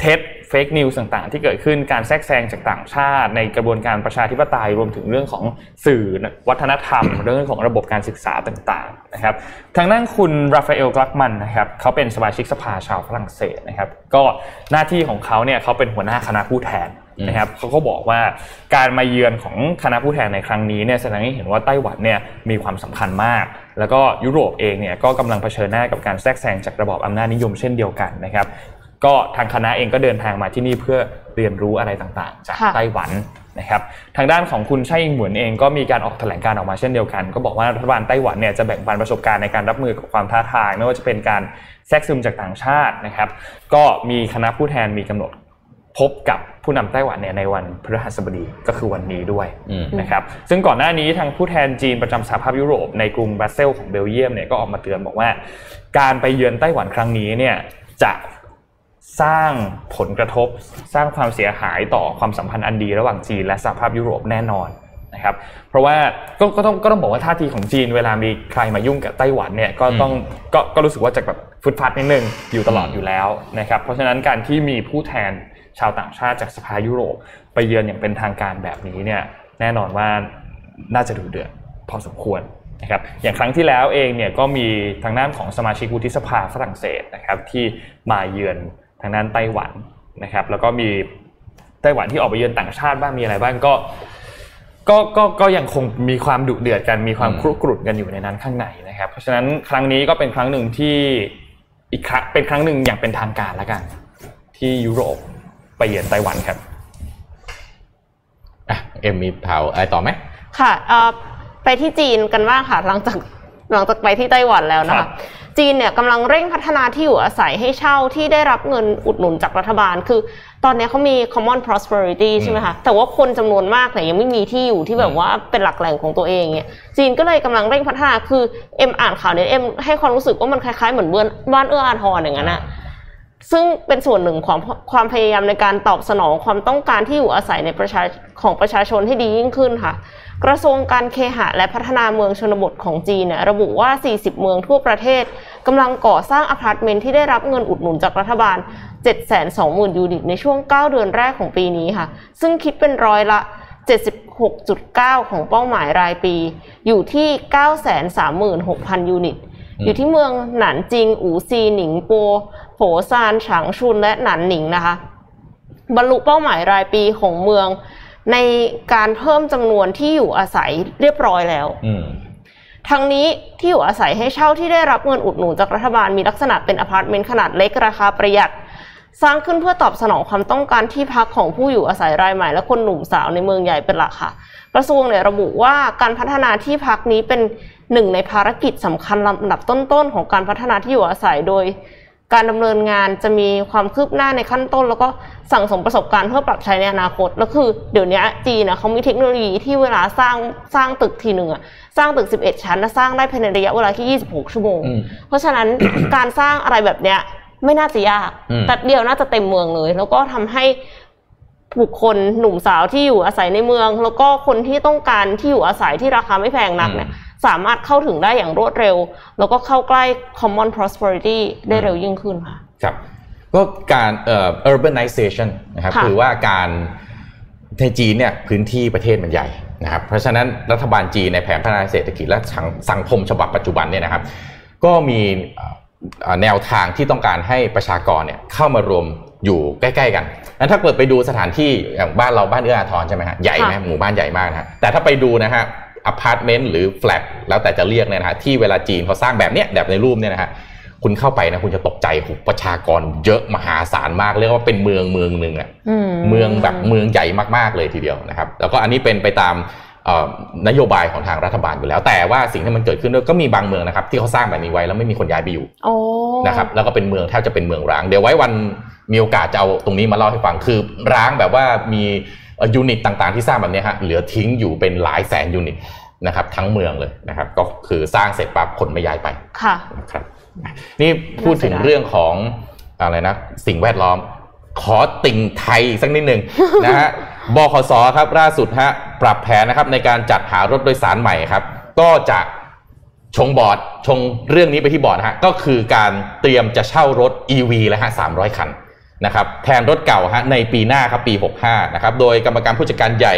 เท็จเฟกนิวส์ต่างๆ ที่เกิดขึ้นการแทรกแซงจากต่างชาติ ในกระบวนการประชาธิปไตยรวมถึงเรื่องของสื่อวัฒนธรรม เรื่องของระบบการศึกษาต่างๆนะครับทางด้านคุณราฟาเอลกลักมันนะครับเขาเป็นสมาชิกสภาชาวฝรั่งเศสนะครับก็หน้าที่ของเขาเนี่ยเขาเป็นหัวหน้าคณะผู้แทน นะครับเขาก็บอกว่าการมาเยือนของคณะผู้แทนในครั้งนี้เนี่ยแสดงให้เห็นว่าไต้หวันเนี่ยมีความสำคัญมาก แล้วก็ยุโรปเองเนี่ยก็กำลังเผชิญหน้ากับการแทรกแซงจากระบอบอำนาจนิยมเช่นเดียวกันนะครับก็ทางคณะเองก็เดินทางมาที่นี่เพื่อเรียนรู้อะไรต่างๆ จากค่ะไต้หวันนะครับทางด้านของคุณไช่อิงเหมือนเองก็มีการออกแถลงการณ์ออกมาเช่นเดียวกัน ก็บอกว่ารัฐบาลไต้หวันเนี่ยจะแบ่งปันประสบการณ์ในการรับมือกับความท้าทาย ไม่ว่าจะเป็นการแทรกซึมจากต่างชาตินะครับ ก็มีคณะผู้แทนมีกำหนด พบกับผู้นำไต้หวันเนี่ยในวันพฤหัสบดีก็คือวันนี้ด้วยอืมนะครับซึ่งก่อนหน้านี้ทางผู้แทนจีนประจำสหภาพยุโรปในกรุงบรัสเซลส์ของเบลเยียมเนี่ยก็ออกมาเตือนบอกว่า การไปเยือนไต้หวันครั้งนี้เนี่ยจะสร้างผลกระทบสร้างความเสียหายต่อความสัมพันธ์อันดีระหว่างจีนและสหภาพยุโรปแน่นอนนะครับเพราะว่าก็ก็ต้องก็ต้องบอกว่าท่าทีของจีนเวลามีใครมายุ่งกับไต้หวันเนี่ยก็ต้องก็ก็รู้สึกว่าจะแบบฟุตฟัดนิดนึงอยู่ตลอดอยู่แล้วนะครับเพราะฉะนั้นการที่มีผู้แทน ชาวต่างชาติจากสภายุโรป ไปเยือนอย่างเป็นทางการแบบนี้เนี่ยแน่นอนว่าน่าจะดุเดือดพอสมควรนะครับอย่างครั้งที่แล้วเองเนี่ยก็มีทางด้านของสมาชิกวุฒิสภาฝรั่งเศสนะครับที่มาเยือนทางด้านไต้หวันนะครับแล้วก็มีไต้หวันที่ออกไปเยือนต่างชาติบ้างมีอะไรบ้างก็ก็ก็ก็ยังคงมีความดุเดือดกันมีความอืมครุกรุ่นกันอยู่ในนั้นข้างในนะครับ เพราะฉะนั้นครั้งนี้ก็เป็นครั้งหนึ่งที่อีกครั้งเป็นครั้งหนึ่งอย่างเป็นทางการแล้วกัน ที่ยุโรป ไปเยือนไต้หวันครับอะเอ็มมีข่าวอะไรต่อไหมค่ะเอ่อไปที่จีนกันบ้างค่ะ หลังจากหลังจากไปที่ไต้หวันแล้วนะครัคะบจีนเนี่ยกำลังเร่งพัฒนาที่อยู่อาศัยให้เช่าที่ได้รับเงินอุดหนุนจากรัฐบาล คือตอนนี้เขามี common prosperity ใช่ไหมคะแต่ว่าคนจำนวนมากเนี่ยยังไม่มีที่อยู่ที่แบบว่าเป็นหลักแหล่งของตัวเองเนี่ยจีนก็เลยกำลังเร่งพัฒนาคือเอ็มอ่านข่าวเนี่ยเอ็มให้ความรู้สึกว่ามันคล้ายๆเหมือนเหมือนบ้านเอื้ออาทรอย่างนั้นอะ ซึ่งเป็นส่วนหนึ่งของความพยายามในการตอบสนองความต้องการที่อยู่อาศัยในประชาของประชาชนให้ดียิ่งขึ้นค่ะ กระทรวงการเคหะและพัฒนาเมืองชนบทของจีนเนี่ยระบุว่า 40 เมืองทั่วประเทศกำลังก่อสร้างอพาร์ตเมนต์ที่ได้รับเงินอุดหนุนจากรัฐบาล 720,000 ยูนิตในช่วง 9 เดือนแรกของปีนี้ค่ะ ซึ่งคิดเป็นร้อยละ 76.9 ของเป้าหมายรายปี อยู่ที่ 936,000 ยูนิต อยู่ที่เมืองหนานจิง อู๋ซีหนิงโปฝอซานฉางชุนและหนานหนิงนะคะ บรรลุเป้าหมายรายปีของเมือง ในการเพิ่มจำนวนที่อยู่อาศัยเรียบร้อยแล้วทั้งนี้ที่อยู่อาศัยให้เช่าที่ได้รับเงินอุดหนุนจากรัฐบาลมีลักษณะเป็นอพาร์ตเมนต์ขนาดเล็กราคาประหยัด สร้างขึ้นเพื่อตอบสนองความต้องการที่พักของผู้อยู่อาศัยรายใหม่ และคนหนุ่มสาวในเมืองใหญ่เป็นหลักค่ะ กระทรวงเนี่ยระบุว่าการพัฒนาที่พักนี้เป็น หนึ่งในภารกิจสำคัญลำดับต้นๆ ของการพัฒนาที่อยู่อาศัยโดย การดำเนินงานจะมีความคืบหน้าในขั้นต้น แล้วก็สั่งสมประสบการณ์เพื่อปรับใช้ในอนาคตแล้วคือเดี๋ยวนี้จีนนะเขามีเทคโนโลยีที่เวลาสร้างสร้างตึกทีหนึ่งอะสร้างตึก 11 ชั้นนะสร้างได้ภายในระยะเวลาที่ 26 ชั่วโมง เพราะฉะนั้นการสร้างอะไรแบบเนี้ยไม่น่าจะยากอืมแต่เดียวน่าจะเต็มเมืองเลย แล้วก็ทำให้บุคคลหนุ่มสาวที่อยู่อาศัยในเมือง แล้วก็คนที่ต้องการที่อยู่อาศัยที่ราคาไม่แพงนักเนี่ย สามารถเข้าถึงได้อย่างรวดเร็ว แล้วก็เข้าใกล้ common prosperity ได้เร็วยิ่งขึ้นค่ะครับก็การเอ่อ urbanization นะครับค่ะคือว่าการในจีนเนี่ยพื้นที่ประเทศมันใหญ่นะครับเพราะฉะนั้นรัฐบาลจีนในแผนพัฒนาเศรษฐกิจและสังสังคมฉบับปัจจุบันเนี่ยนะครับ ก็มีเอ่อเอ่อแนวทางที่ต้องการให้ประชากรเนี่ยเข้ามารวมอยู่ใกล้ๆกันนั้นถ้าเกิดไปดูสถานที่อย่างบ้านเราบ้านเอื้ออาทรใช่ไหมฮะใหญ่ไหมค่ะหมู่บ้านใหญ่มากนะฮะแต่ถ้าไปดูนะฮะ อพาร์ตเมนต์หรือแฟลตแล้วแต่จะเรียกเนี่ยนะฮะที่เวลาจีนเขาสร้างแบบเนี้ยแบบในรูปเนี่ยนะฮะคุณเข้าไปนะคุณจะตกใจโหประชากรเยอะมหาศาลมากเรียกว่าเป็นเมืองเมืองหนึ่งอะอืมเมืองแบบเมืองใหญ่มากๆเลยทีเดียวนะครับ แล้วก็อันนี้เป็นไปตามเอ่อนโยบายของทางรัฐบาลอยู่แล้ว แต่ว่าสิ่งที่มันเกิดขึ้นด้วยก็มีบางเมืองนะครับ ที่เขาสร้างแบบนี้ไว้แล้วไม่มีคนย้ายไปอยู่โอ้นะครับแล้วก็เป็นเมืองแทบจะเป็นเมืองร้าง เดี๋ยวไว้วันมีโอกาสจะเอาตรงนี้มาเล่าให้ฟังคือร้างแบบว่ามี ยูนิตต่างๆที่สร้างแบบเนี้ยฮะเหลือทิ้งอยู่เป็นหลายแสนยูนิตนะครับทั้งเมืองเลยนะครับ ก็คือสร้างเสร็จปั๊บคนไม่ย้ายไปค่ะนะครับนี่พูดถึงน่าเสียดายเรื่องของอะไรนะสิ่งแวดล้อมขอติ่งไทยสักนิดหนึ่งนะฮะบขสครับล่าสุดฮะปรับแผนนะครับในการจัดหารถโดยสารใหม่ครับ ก็จะชงบอร์ดชงเรื่องนี้ไปที่บอร์ดฮะก็คือการเตรียมจะเช่ารถ EV แล้วฮะ300 คัน นะครับแทนรถเก่าฮะในปีหน้าครับปี 65นะครับโดยกรรมการผู้จัดการใหญ่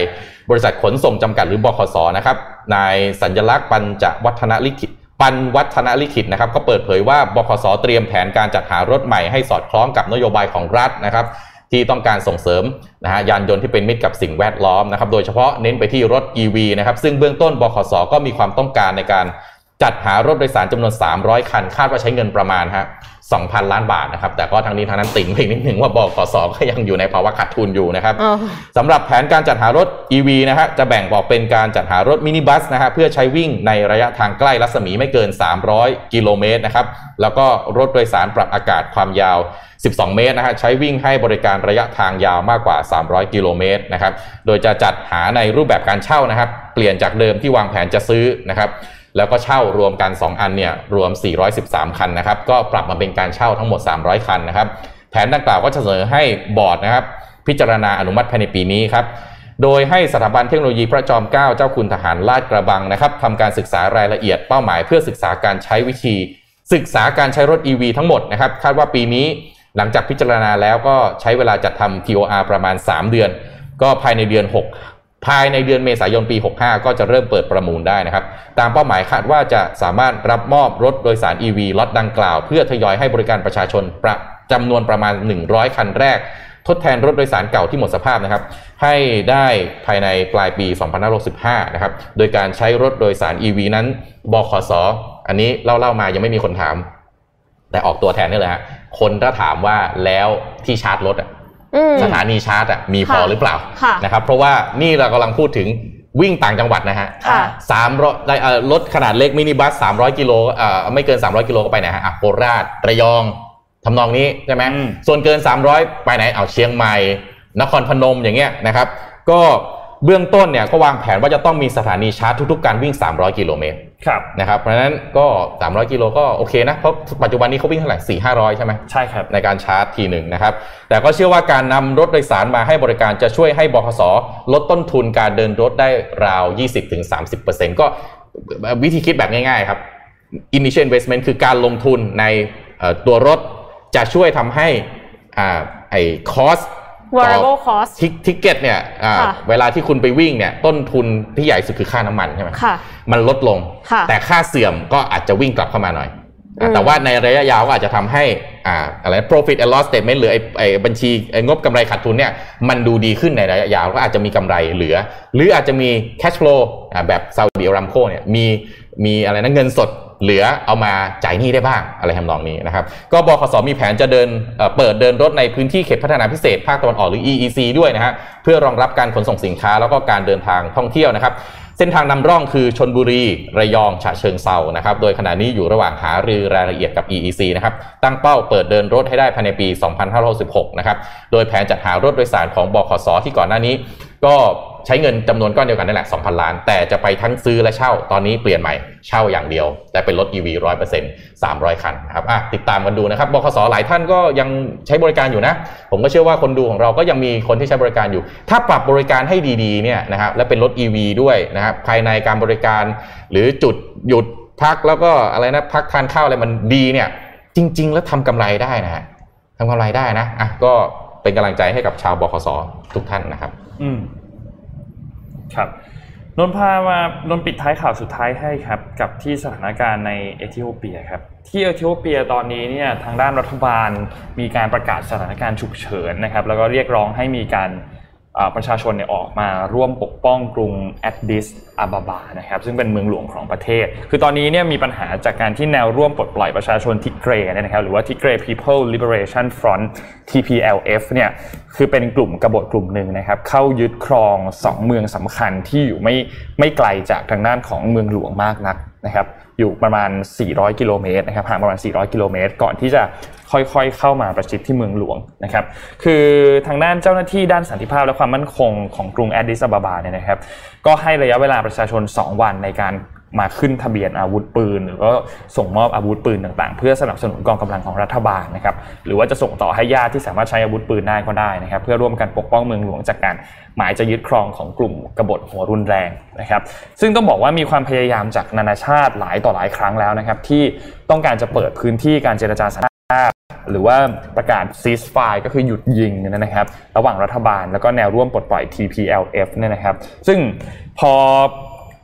บริษัทขนส่งจำกัดหรือบขสนะครับนายสัญลักษณ์ปัญจวัฒนลิขิตปันวัฒนลิขิตนะครับก็เปิดเผยว่าบขสเตรียมแผนการจัดหารถใหม่ให้สอดคล้องกับนโยบายของรัฐนะครับที่ต้องการส่งเสริมนะฮะยานยนต์ที่เป็นมิตรกับสิ่งแวดล้อมนะครับโดยเฉพาะเน้นไปที่รถ EV นะครับซึ่งเบื้องต้นบขสก็มีความต้องการในการ จัดหารถโดยสารจำนวน 300 คัน คาดว่าใช้เงินประมาณฮะ2,000 ล้านบาทนะครับ แต่ก็ทางนี้ทางนั้นติ่งไปอีกนิดหนึ่งว่าบขสก็ยังอยู่ในภาวะขาดทุนอยู่นะครับอ๋อสำหรับแผนการจัดหารถ EV นะฮะจะแบ่งออกเป็นการจัดหารถมินิบัสนะฮะเพื่อใช้วิ่งในระยะทางใกล้รัศมีไม่เกิน 300 กิโลเมตรนะครับแล้วก็รถโดยสารปรับอากาศความยาว 12 เมตรนะฮะใช้วิ่งให้บริการระยะทางยาวมากกว่า 300 กิโลเมตรนะครับโดยจะจัดหาในรูปแบบการเช่านะครับ เปลี่ยนจากเดิมที่วางแผนจะซื้อนะครับ แล้วก็เช่ารวมกัน 2 อันเนี่ยรวม 413 คันนะครับ ก็ปรับมาเป็นการเช่าทั้งหมด 300 คันนะครับ แผนดังกล่าวก็จะเสนอให้บอร์ดนะครับ พิจารณาอนุมัติภายในปีนี้ครับ โดยให้สถาบันเทคโนโลยีพระจอมเกล้าเจ้าคุณทหารลาดกระบังนะครับทำการศึกษารายละเอียดเป้าหมาย เพื่อศึกษาการใช้วิธี ศึกษาการใช้รถ EV ทั้งหมดนะครับ คาดว่าปีนี้หลังจากพิจารณาแล้วก็ใช้เวลาจัดทำ TOR ประมาณ 3 เดือน ก็ภายในเดือน 6 ภายในเดือนเมษายนปี 65 ก็จะเริ่มเปิดประมูลได้นะครับ ตามเป้าหมายคาดว่าจะสามารถรับมอบรถโดยสาร EV ล็อตดังกล่าว เพื่อทยอยให้บริการประชาชนประจำนวนประมาณ 100 คันแรก ทดแทนรถโดยสารเก่าที่หมดสภาพนะครับ ให้ได้ภายในปลายปี 2565 นะครับ โดยการใช้รถโดยสาร EV นั้นบขสออันนี้เล่าๆมายังไม่มีคนถาม แต่ออกตัวแทนนี่เลยฮะคนถ้าถามว่าแล้วที่ชาร์จรถ สถานีชาร์จอะมีพอค่ะหรือเปล่าค่ะนะครับเพราะว่านี่เรากำลังพูดถึงวิ่งต่างจังหวัดนะฮะค่ะสามร้อยเอ่อรถขนาดเล็กมินิบัสสามร้อยกิโลเอ่อไม่เกิน 300 กิโลก็ไปไหนฮะอะโคราชระยองทำนองนี้ใช่ไหมอืมส่วนเกิน 300 ไปไหนเอาเชียงใหม่ นครพนมอย่างเงี้ยนะครับ ก็ เบื้องต้นเนี่ยก็วางแผนว่าจะต้องมีสถานีชาร์จทุกๆ การวิ่ง 300 กิโลเมตรครับนะครับเพราะฉะนั้นก็ 300 กิโลก็โอเคนะเพราะปัจจุบันนี้เขาวิ่งเท่าไหร่4 500ใช่ไหมใช่ครับในการชาร์จทีหนึ่งนะครับแต่ก็เชื่อว่าการนำรถโดยสารมาให้บริการจะช่วยให้บขสลดต้นทุนการเดินรถได้ราว 20-30%ก็วิธีคิดแบบง่ายๆครับ initial investment คือการลงทุนในเอ่อตัวรถจะช่วยทำให้อ่าไอ้ cost ต่อ variable cost ทิทิเก็ตเนี่ยอ่าค่ะเวลาที่คุณไปวิ่งเนี่ยต้นทุนที่ใหญ่สุดคือค่าน้ำมันใช่ไหมค่ะมันลดลงค่ะแต่ค่าเสื่อมก็อาจจะวิ่งกลับเข้ามาหน่อยอะอืมแต่ว่าในระยะยาวก็อาจจะทำให้อ่าอะไร profit and loss statement หรือไอ้ไอ้บัญชีไอ้งบกำไรขาดทุนเนี่ยมันดูดีขึ้นในระยะยาวก็อาจจะมีกำไรเหลือ หรืออาจจะมี cash flow อ่าแบบซาอุดิอารามโคเนี่ยมีมีอะไรนะเงินสด เหลือเอามาจ่ายหนี้ได้บ้างอะไรทำนองนี้นะครับ ก็บขสมีแผนจะเดินเอ่อเปิดเดินรถในพื้นที่เขตพัฒนาพิเศษภาคตะวันออกหรือ EEC ด้วยนะฮะเพื่อรองรับการขนส่งสินค้าแล้วก็การเดินทางท่องเที่ยวนะครับเส้นทางนำร่องคือชนบุรี ระยอง ฉะเชิงเซานะครับ โดยขณะนี้อยู่ระหว่างหารือรายละเอียดกับ EEC นะครับ ตั้งเป้าเปิดเดินรถให้ได้ภายในปี 2566 นะครับ โดยแผนจัดหารถโดยสารของบขส ที่ก่อนหน้านี้ ก็ ใช้เงินจำนวนก้อนเดียวกันนั่นแหละ 2,000 ล้าน แต่จะไปทั้งซื้อและเช่า ตอนนี้เปลี่ยนใหม่ เช่าอย่างเดียวและเป็นรถ EV 100% 300 คันนะครับอะติดตามกันดูนะครับบขสหลายท่านก็ยังใช้บริการอยู่นะ ผมก็เชื่อว่าคนดูของเราก็ยังมีคนที่ใช้บริการอยู่ ถ้าปรับบริการให้ดีๆ เนี่ยนะครับ และเป็นรถ EV ด้วยนะครับ ภายในการบริการ หรือจุดหยุดพักแล้วก็อะไรนะ พักทานข้าวอะไรมันดีเนี่ย จริง ๆ แล้วทำกำไรได้นะฮะทำกำไรได้นะ อะ ก็เป็นกำลังใจให้กับชาวบขสทุกท่านนะครับ อืม ครับนนพามานนปิดท้ายข่าวสุดท้ายให้ครับ กับที่สถานการณ์ในเอธิโอเปียครับ ที่เอธิโอเปียตอนนี้เนี่ยทางด้านรัฐบาลมีการประกาศสถานการณ์ฉุกเฉินนะครับ แล้วก็เรียกร้องให้มีการ ประชาชนเนี่ยออกมาร่วมปกป้องกรุงแอดดิสอาบาบานะครับซึ่งเป็นเมืองหลวงของประเทศ คือตอนนี้เนี่ยมีปัญหาจากการที่แนวร่วมปลดปล่อยประชาชนทิเกรเนี่ยนะครับหรือว่าทิเกร People Liberation Front TPLF เนี่ยคือเป็นกลุ่มกบฏกลุ่มหนึ่งนะครับเข้ายึดครองสองเมืองสำคัญที่อยู่ไม่ไม่ไกลจากทางด้านของเมืองหลวงมากนักนะครับ อยู่ประมาณ 400 กิโลเมตรนะครับห่างประมาณ 400 กิโลเมตร ก่อนที่จะค่อยๆ เข้ามาประชิดที่เมืองหลวงนะครับ คือทางด้านเจ้าหน้าที่ด้านสันติภาพและความมั่นคงของกรุงแอดดิสอาบาบาเนี่ยนะครับ ก็ให้ระยะเวลาประชาชน 2 วันในการ มาขึ้นทะเบียนอาวุธปืน หรือก็ส่งมอบอาวุธปืนต่างๆ เพื่อสนับสนุนกองกำลังของรัฐบาลนะครับหรือว่าจะส่งต่อให้ญาติที่สามารถใช้อาวุธปืนได้ก็ได้นะครับเพื่อร่วมกันปกป้องเมืองหลวงจากการหมายจะยึดครองของกลุ่มกบฏหัวรุนแรงนะครับซึ่งต้องบอกว่ามีความพยายามจากนานาชาติหลายต่อหลายครั้งแล้วนะครับที่ต้องการจะเปิดพื้นที่การเจรจาสันติภาพหรือว่าประกาศ ceasefire ก็คือหยุดยิงนยนะครับระหว่างรัฐบาลแล้วก็แนวร่วมปลดปล่อย TPLF เนี่ยนะครับ ซึ่งพอ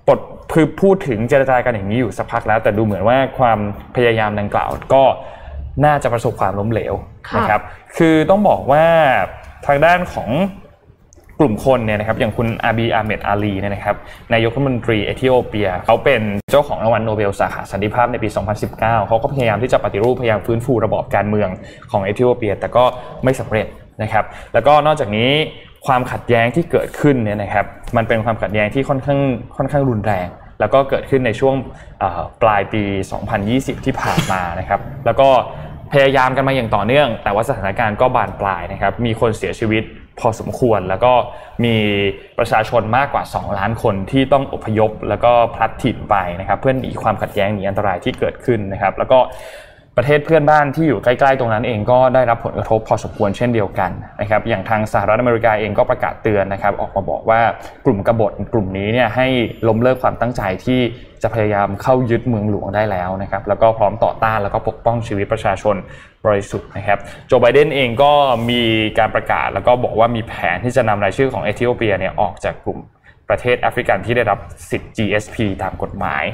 ปลด คือพูดถึงเจรจากันอย่างนี้อยู่สักพักแล้ว แต่ดูเหมือนว่าความพยายามดังกล่าวก็น่าจะประสบความล้มเหลวค่ะนะครับ คือต้องบอกว่าทางด้านของกลุ่มคนเนี่ยนะครับอย่างคุณอาบีอาเหม็ดอาลีเนี่ยนะครับนายกรัฐมนตรีเอธิโอเปียเขาเป็นเจ้าของรางวัลโนเบลสาขาสันติภาพในปี 2019 เขาก็พยายามที่จะปฏิรูปพยายามฟื้นฟูระบอบการเมืองของเอธิโอเปีย แต่ก็ไม่สำเร็จนะครับ แล้วก็นอกจากนี้ ความขัดแย้งที่เกิดขึ้นเนี่ยนะครับ มันเป็นความขัดแย้งที่ค่อนข้างค่อนข้างรุนแรง แล้วก็เกิดขึ้นในช่วงปลายปี 2020 ที่ผ่านมานะครับ แล้วก็พยายามกันมาอย่างต่อเนื่อง แต่ว่าสถานการณ์ก็บานปลายนะครับ มีคนเสียชีวิตพอสมควร แล้วก็มีประชาชนมากกว่า 2 ล้านคนที่ต้องอพยพ แล้วก็พลัดถิ่นไปนะครับ เพื่อหนีความขัดแย้งหนีอันตรายที่เกิดขึ้นนะครับ แล้วก็ ประเทศเพื่อนบ้านที่อยู่ใกล้ๆตรงนั้นเองก็ได้รับผลกระทบพอสมควรเช่นเดียวกันนะครับอย่างทางสหรัฐอเมริกาเองก็ประกาศเตือนนะครับออกมาบอกว่ากลุ่มกบฏกลุ่มนี้เนี่ยให้ล้มเลิกความตั้งใจที่จะพยายามเข้ายึดเมืองหลวงได้แล้วนะครับแล้วก็พร้อมต่อต้านแล้วก็ปกป้องชีวิตประชาชนบริสุทธิ์นะครับโจไบเดนเองก็มีการประกาศแล้วก็บอกว่ามีแผนที่จะนำรายชื่อของเอธิโอเปียเนี่ยออกจากกลุ่มประเทศแอฟริกันที่ได้รับสิทธิ์ GSP ตามกฎหมาย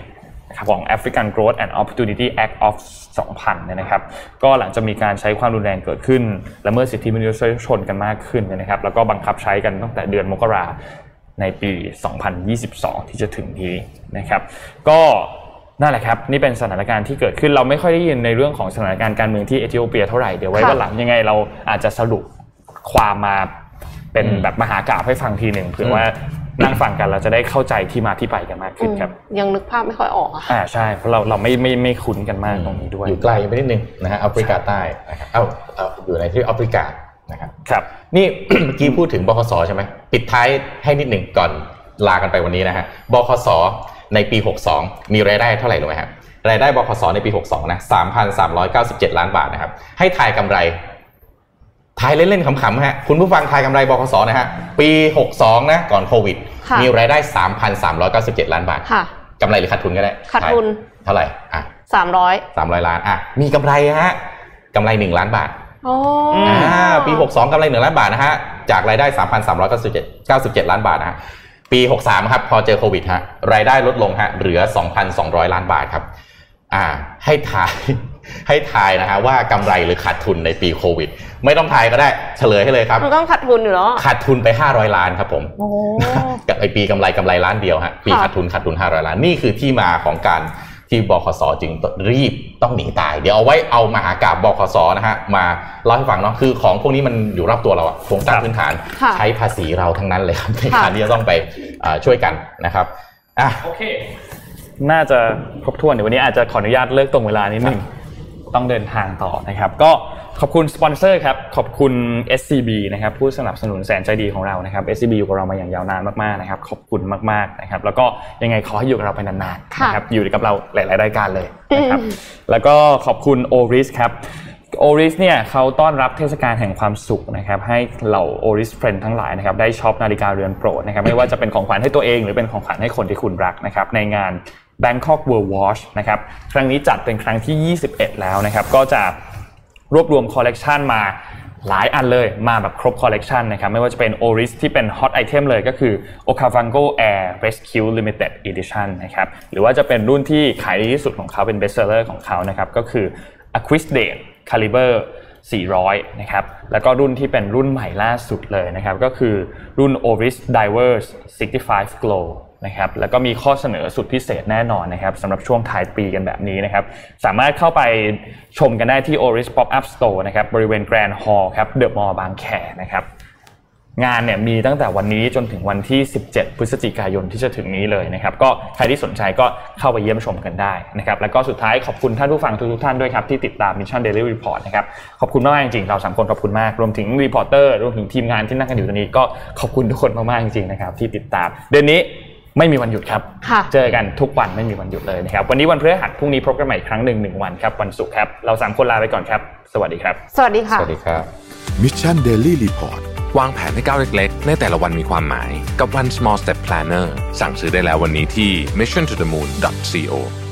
ของ African Growth and Opportunity Act of 2000เนี่ยนะครับ ก็หลังจะมีการใช้ความรุนแรงเกิดขึ้นและเมื่อสิทธิมนุษยชนกันมากขึ้นเนยนะครับ แล้วก็บังคับใช้กันตั้งแต่เดือนมกราในปี 2022 ที่จะถึงนี้นะครับ ก็นั่นแหละครับนี่เป็นสถานการณ์ที่เกิดขึ้นเราไม่ค่อยได้ยินในเรื่องของสถานการณ์การเมืองที่เอธิโอเปียเท่าไหร่เดี๋ยวไว้ค่ะวันหลังยังไงเราอาจจะสรุปความมาเป็นแบบมหากราบให้ฟังทีหนึ่งเผื่อว่า นั่งฟังกันเราจะได้เข้าใจที่มาที่ไปกันมากขึ้นครับ ยังนึกภาพไม่ค่อยออกอะค่ะอ่าใช่เพราะเราเราไม่ไม่ไม่คุ้นกันมากตรงนี้ด้วยอยู่ไกลไปนิดนึงนะฮะแอฟริกาใต้นะครับเอาเอาอยู่ในที่แอฟริกานะครับครับ นี่เมื่อกี้พูดถึงบคสใช่ไหมปิดท้ายให้นิดหนึ่งก่อนลากันไปวันนี้นะฮะบคสในปี 62 มีรายได้เท่าไหร่รู้ไหมครับรายได้บคสในปี 62 นะ 3,397 ล้านบาทนะครับ ให้ทายกำไร ทายเล่นๆขำๆฮะคุณผู้ฟังทายกำไรบคสนะฮะปี 62 นะก่อนโควิดค่ะมีรายได้ 3,397 ล้านบาทค่ะกำไรหรือขาดทุนก็ได้ขาดทุนทายเท่าไหร่อะสามร้อย300ล้านอะมีกำไรฮะกำไร1ล้านบาทโอ้อืมอ่าปี62กำไร1ล้านบาทนะฮะจากรายได้3,397 97ล้านบาทนะฮะปี63ครับพอเจอโควิดฮะรายได้ลดลงฮะเหลือ2,200ล้านบาทครับ อ่า ให้ทาย ให้ทายนะฮะว่ากำไรหรือขาดทุนในปีโควิด ไม่ต้องทายก็ได้เฉลยให้เลยครับมันต้องขาดทุนอยู่เนาะขาดทุนไป 500 ล้านครับผมโอ้กับไอปีกำไรกำไรล้านเดียวฮะปีค่ะขาดทุนขาดทุน 500 ล้านนี่คือที่มาของการที่บคสจึงรีบต้องหนีตาย เดี๋ยวเอาไว้เอามหากาบบคสนะฮะมาเล่าให้ฟังเนาะคือของพวกนี้มันอยู่รอบตัวเราอะโครงสร้างครับพื้นฐานค่ะใช้ภาษีเราทั้งนั้นเลยครับในค่ะการที่จะต้องไปอ่าช่วยกันนะครับอะโอเคน่าจะครบถ้วนเดี๋ยววันนี้อาจจะขออนุญาตเลิกตรงเวลานิดหนึ่ง ต้องเดินทางต่อนะครับ ก็ขอบคุณสปอนเซอร์ครับ ขอบคุณ SCB นะครับผู้สนับสนุนแสนใจดีของเรานะครับ SCB อยู่กับเรามาอย่างยาวนานมากๆนะครับ ขอบคุณมากๆนะครับ แล้วก็ยังไงขอให้อยู่กับเราไปนานๆค่ะนะครับอยู่กับเราหลาย ๆ รายการเลยนะครับ แล้วก็ขอบคุณ Oris ครับ Oris เนี่ยเขาต้อนรับเทศกาลแห่งความสุขนะครับให้เหล่า Oris Friend ทั้งหลายนะครับได้ช็อปนาฬิกาเรือนโปรดนะครับไม่ว่าจะเป็นของขวัญให้ตัวเอง หรือเป็นของขวัญให้คนที่คุณรักนะครับในงาน Bangkok World Watch นะครับครั้งนี้จัดเป็นครั้งที่ 21 แล้วนะครับก็จะรวบรวมคอลเลกชันมาหลายอันเลยมาแบบครบคอลเลกชันนะครับไม่ว่าจะเป็น Oris ที่เป็น hot item เลยก็คือ Okavango Air Rescue Limited Edition นะครับหรือว่าจะเป็นรุ่นที่ขายดีที่สุดของเขาเป็น best seller ของเขานะครับก็คือ Aquisdate Caliber 400 นะครับ แล้วก็รุ่นที่เป็นรุ่นใหม่ล่าสุดเลยนะครับ ก็คือรุ่น Oris Divers 65 Glow นะครับแล้วก็มีข้อเสนอสุดพิเศษแน่นอนนะครับสำหรับช่วงท้ายปีกันแบบนี้นะครับ สามารถเข้าไปชมกันได้ที่ Oris Pop-up Store นะครับบริเวณ Grand Hall ครับเดอะมอลล์บางแคนะครับงานเนี่ยมีตั้งแต่วันนี้จนถึงวันที่ 17 พฤศจิกายนที่จะถึงนี้เลยนะครับ ก็ใครที่สนใจก็เข้าไปเยี่ยมชมกันได้นะครับ แล้วก็สุดท้ายขอบคุณท่านผู้ฟังทุกๆท่านด้วยครับ ที่ติดตาม Mission Daily Report นะครับ ขอบคุณมากจริงๆ เราสามคนขอบคุณมาก รวมถึง reporter รวมถึงทีมงานที่นั่งกันอยู่ตรงนี้ก็ขอบคุณทุกคนมากๆจริงๆนะครับที่ติดตามเดือนนี้ ไม่มีวันหยุดครับค่ะเจอกันทุกวันไม่มีวันหยุดเลยนะครับ วันนี้วันพฤหัสพรุ่งนี้พบกันใหม่อีกครั้งหนึ่งหนึ่งวันครับ วันศุกร์ครับ เราสามคนลาไปก่อนครับ สวัสดีครับ สวัสดีค่ะสวัสดีครับ Mission Daily Reportวางแผนให้ก้าวเล็กๆ ในแต่ละวันมีความหมาย กับ One Small Step Planner สั่งซื้อได้แล้ววันนี้ที่ mission to the moon co